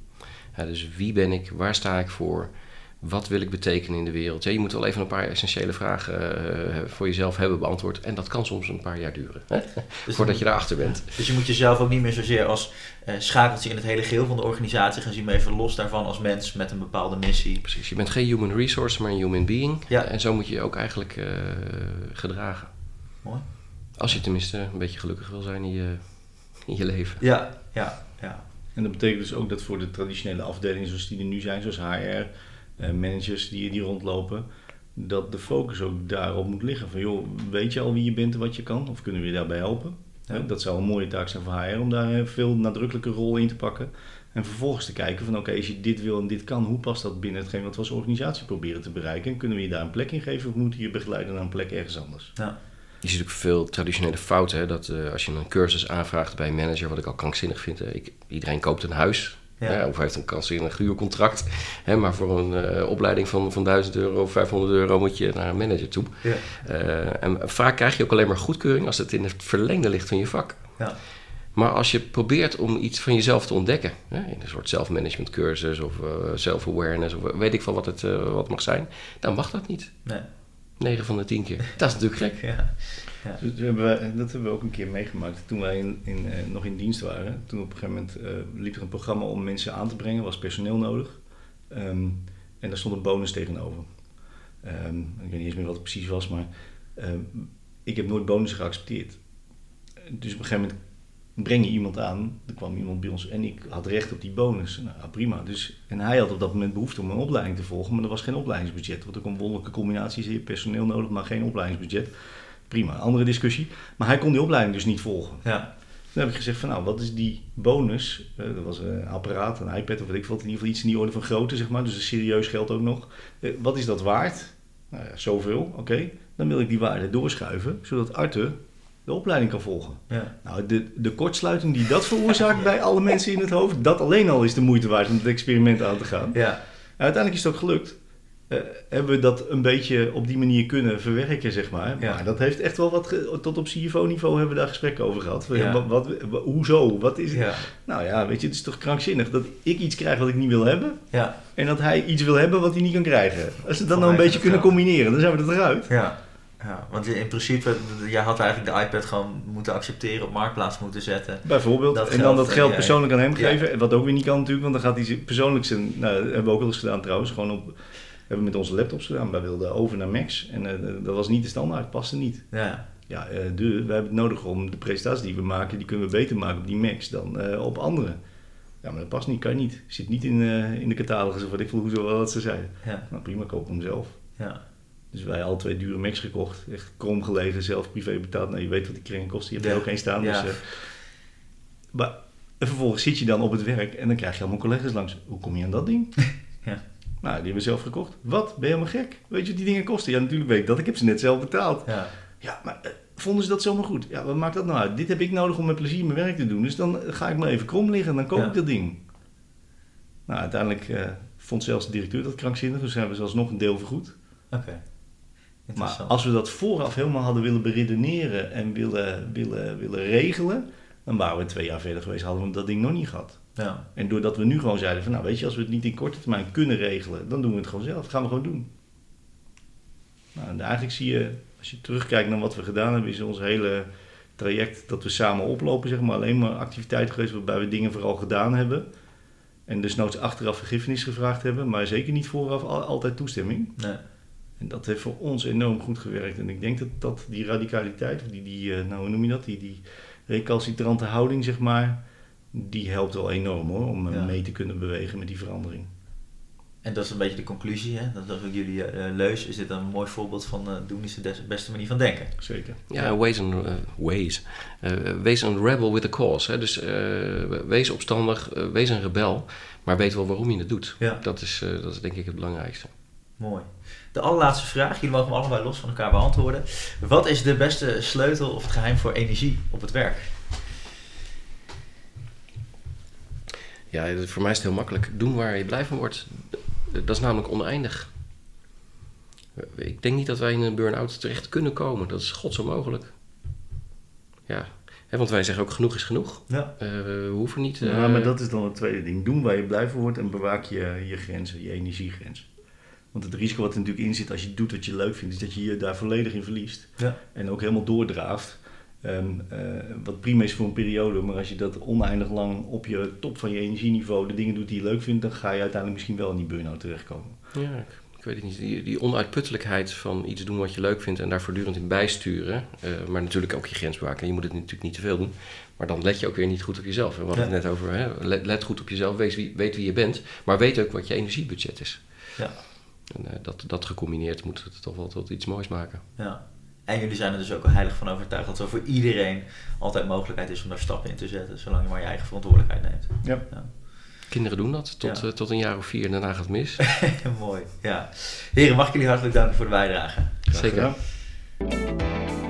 Dus wie ben ik, waar sta ik voor, wat wil ik betekenen in de wereld. Ja, je moet wel even een paar essentiële vragen eh, voor jezelf hebben beantwoord. En dat kan soms een paar jaar duren, hè, Dus voordat je daarachter bent. Dus je moet jezelf ook niet meer zozeer als eh schakeltje in het hele geheel van de organisatie gaan zien, maar even los daarvan als mens met een bepaalde missie. Precies, je bent geen human resource, maar een human being. Ja. En zo moet je je ook eigenlijk eh, gedragen. Mooi. Als je tenminste een beetje gelukkig wil zijn in je, in je leven. Ja, ja, ja. En dat betekent dus ook dat voor de traditionele afdelingen zoals die er nu zijn, zoals HR, managers die, die rondlopen, dat de focus ook daarop moet liggen. Van joh, weet je al wie je bent en wat je kan? Of kunnen we je daarbij helpen? Ja. Dat zou een mooie taak zijn voor HR om daar een veel nadrukkelijke rol in te pakken. En vervolgens te kijken van oké, als je dit wil en dit kan, hoe past dat binnen hetgeen wat we als organisatie proberen te bereiken? En kunnen we je daar een plek in geven of moeten we je begeleiden naar een plek ergens anders? ja. Je ziet ook veel traditionele fouten. Hè? Dat eh, als je een cursus aanvraagt bij een manager, wat ik al krankzinnig vind. hè, Ik, iedereen koopt een huis. Ja. of heeft een krankzinnig huurcontract. Hè? Maar voor een eh, opleiding van, van 1000 euro of 500 euro moet je naar een manager toe. Ja. Eh, en vaak krijg je ook alleen maar goedkeuring als het in het verlengde ligt van je vak. Ja. Maar als je probeert om iets van jezelf te ontdekken, hè, in een soort self-management cursus of eh, self-awareness of weet ik veel wat het, eh, wat mag zijn, dan mag dat niet. Nee. 9 van de 10 keer. Dat is natuurlijk gek. Ja. Dus dat hebben we, dat hebben we ook een keer meegemaakt toen wij in, in, eh, nog in dienst waren. Toen op een gegeven moment eh, liep er een programma om mensen aan te brengen, was personeel nodig. Ehm, en daar stond een bonus tegenover. Ehm, ik weet niet eens meer wat het precies was, maar ehm, ik heb nooit bonus geaccepteerd. Dus op een gegeven moment breng je iemand aan, er kwam iemand bij ons en ik had recht op die bonus. Nou, ja, prima. Dus, en hij had op dat moment behoefte om een opleiding te volgen, maar er was geen opleidingsbudget. Want ook een wonderlijke combinatie is, je hebt personeel nodig, maar geen opleidingsbudget. Prima, andere discussie. Maar hij kon die opleiding dus niet volgen. Ja. Toen heb ik gezegd van nou, wat is die bonus? Eh, dat was een apparaat, een iPad of weet ik wat, in ieder geval iets in die orde van grootte, zeg maar. Dus een serieus geld ook nog. Eh, wat is dat waard? Nou ja, zoveel, oké. Dan wil ik die waarde doorschuiven, zodat Arthur de opleiding kan volgen. Ja. Nou, de, de kortsluiting die dat veroorzaakt bij alle mensen in het hoofd, dat alleen al is de moeite waard om het experiment aan te gaan. Ja. Uiteindelijk is het ook gelukt. Eh, hebben we dat een beetje op die manier kunnen verwerken, zeg maar. Ja. Maar dat heeft echt wel wat... tot op CFO-niveau hebben we daar gesprekken over gehad. Ja. Wat, wat, wa- hoezo? Wat is het? Ja. Nou ja, weet je, het is toch krankzinnig dat ik iets krijg wat ik niet wil hebben... Ja. en dat hij iets wil hebben wat hij niet kan krijgen. Als we dat nou een beetje kunnen combineren, dan zijn we er eruit. Ja. Ja. Want in principe, jij had eigenlijk de iPad gewoon moeten accepteren, op marktplaats moeten zetten. Bijvoorbeeld. Dat en dan dat geld ja, persoonlijk aan hem ja. geven. Wat ook weer niet kan natuurlijk, want dan gaat hij persoonlijk zijn... Nou, dat hebben we ook wel eens gedaan trouwens. Gewoon op... hebben we met onze laptops gedaan. Wij wilden over naar Macs. En eh, dat was niet de standaard, paste niet. Ja. Ja, de, we hebben het nodig om de presentaties die we maken, die kunnen we beter maken op die Macs dan eh, op andere. Ja, maar dat past niet, kan je niet. Zit niet in, in de catalogus of wat ik voel, hoezo wat ze zeiden. Ja. Nou prima, koop hem zelf. Ja. Dus wij al twee dure Macs gekocht. Echt krom gelegen, zelf privé betaald. Nou, je weet wat die kringen kost. Je hebt er Ja. ook één staan. Ja. Dus, eh, maar en vervolgens zit je dan op het werk en dan krijg je allemaal collega's langs. Hoe kom je aan dat ding? Ja. Nou, die hebben we zelf gekocht. Wat? Ben je helemaal gek? Weet je wat die dingen kosten? Ja, natuurlijk weet ik dat. Ik heb ze net zelf betaald. Ja. Ja, maar eh, vonden ze dat zomaar goed? Ja, wat maakt dat nou uit? Dit heb ik nodig om met plezier mijn werk te doen. Dus dan ga ik maar even krom liggen en dan koop ik dat ding. Nou, uiteindelijk eh, vond zelfs de directeur dat krankzinnig. Dus hebben we zelfs nog een deel vergoed. Oké. Maar als we dat vooraf helemaal hadden willen beredeneren en willen, willen, willen regelen, dan waren we twee jaar verder geweest, hadden we dat ding nog niet gehad. Ja. En doordat we nu gewoon zeiden van, nou weet je, als we het niet in korte termijn kunnen regelen, dan doen we het gewoon zelf. Dat gaan we gewoon doen. Nou, en eigenlijk zie je, als je terugkijkt naar wat we gedaan hebben, is ons hele traject dat we samen oplopen, zeg maar, alleen maar activiteiten geweest waarbij we dingen vooral gedaan hebben. En dus nooit achteraf vergiffenis gevraagd hebben, maar zeker niet vooraf al- altijd toestemming. Nee. En dat heeft voor ons enorm goed gewerkt. En ik denk dat, dat die radicaliteit, of die, die eh, nou hoe noem je dat, die, die recalcitrante houding, zeg maar, die helpt wel enorm hoor, om eh, Ja. mee te kunnen bewegen met die verandering. En dat is een beetje de conclusie, hè? Dat is ook jullie eh, leus. Is dit een mooi voorbeeld van doen is de des- beste manier van denken? Zeker. Ja, wees een, wees. Wees een rebel with a cause. Hè? Dus eh, wees opstandig, wees een rebel, maar weet wel waarom je het doet. Ja. Dat, is, eh, dat is denk ik het belangrijkste. Mooi. De allerlaatste vraag, jullie mogen hem allebei los van elkaar beantwoorden. Wat is de beste sleutel of het geheim voor energie op het werk? Ja, voor mij is het heel makkelijk. Doen waar je blij van wordt. Dat is namelijk oneindig. Ik denk niet dat wij in een burn-out terecht kunnen komen. Dat is godsonmogelijk. Ja, Hè, want wij zeggen ook genoeg is genoeg. Ja. Eh, we hoeven niet... Ja, eh, maar dat is dan het tweede ding. Doen waar je blij van wordt en bewaak je, je grenzen, je energiegrens. Want het risico wat er natuurlijk in zit als je doet wat je leuk vindt, is dat je je daar volledig in verliest. Ja. En ook helemaal doordraaft. Ehm, eh, wat prima is voor een periode, maar als je dat oneindig lang op je top van je energieniveau de dingen doet die je leuk vindt, dan ga je uiteindelijk misschien wel in die burn-out terechtkomen. Ja, ik, ik weet het niet. Die, die onuitputtelijkheid van iets doen wat je leuk vindt en daar voortdurend in bijsturen. eh, maar natuurlijk ook je grens bewaken. Je moet het natuurlijk niet te veel doen. Maar dan let je ook weer niet goed op jezelf. We hadden Ja. het net over, hè? Let, let goed op jezelf, wees wie, weet wie je bent. Maar weet ook wat je energiebudget is. Ja. En eh, dat, dat gecombineerd moet het toch wel tot iets moois maken. Ja. En jullie zijn er dus ook heilig van overtuigd dat er voor iedereen altijd mogelijkheid is om daar stappen in te zetten, zolang je maar je eigen verantwoordelijkheid neemt. Ja. Kinderen doen dat tot, Ja. eh, tot een jaar of vier en daarna gaat het mis. Mooi, ja. Heren, mag ik jullie hartelijk danken voor de bijdrage. Graag Zeker. gedaan.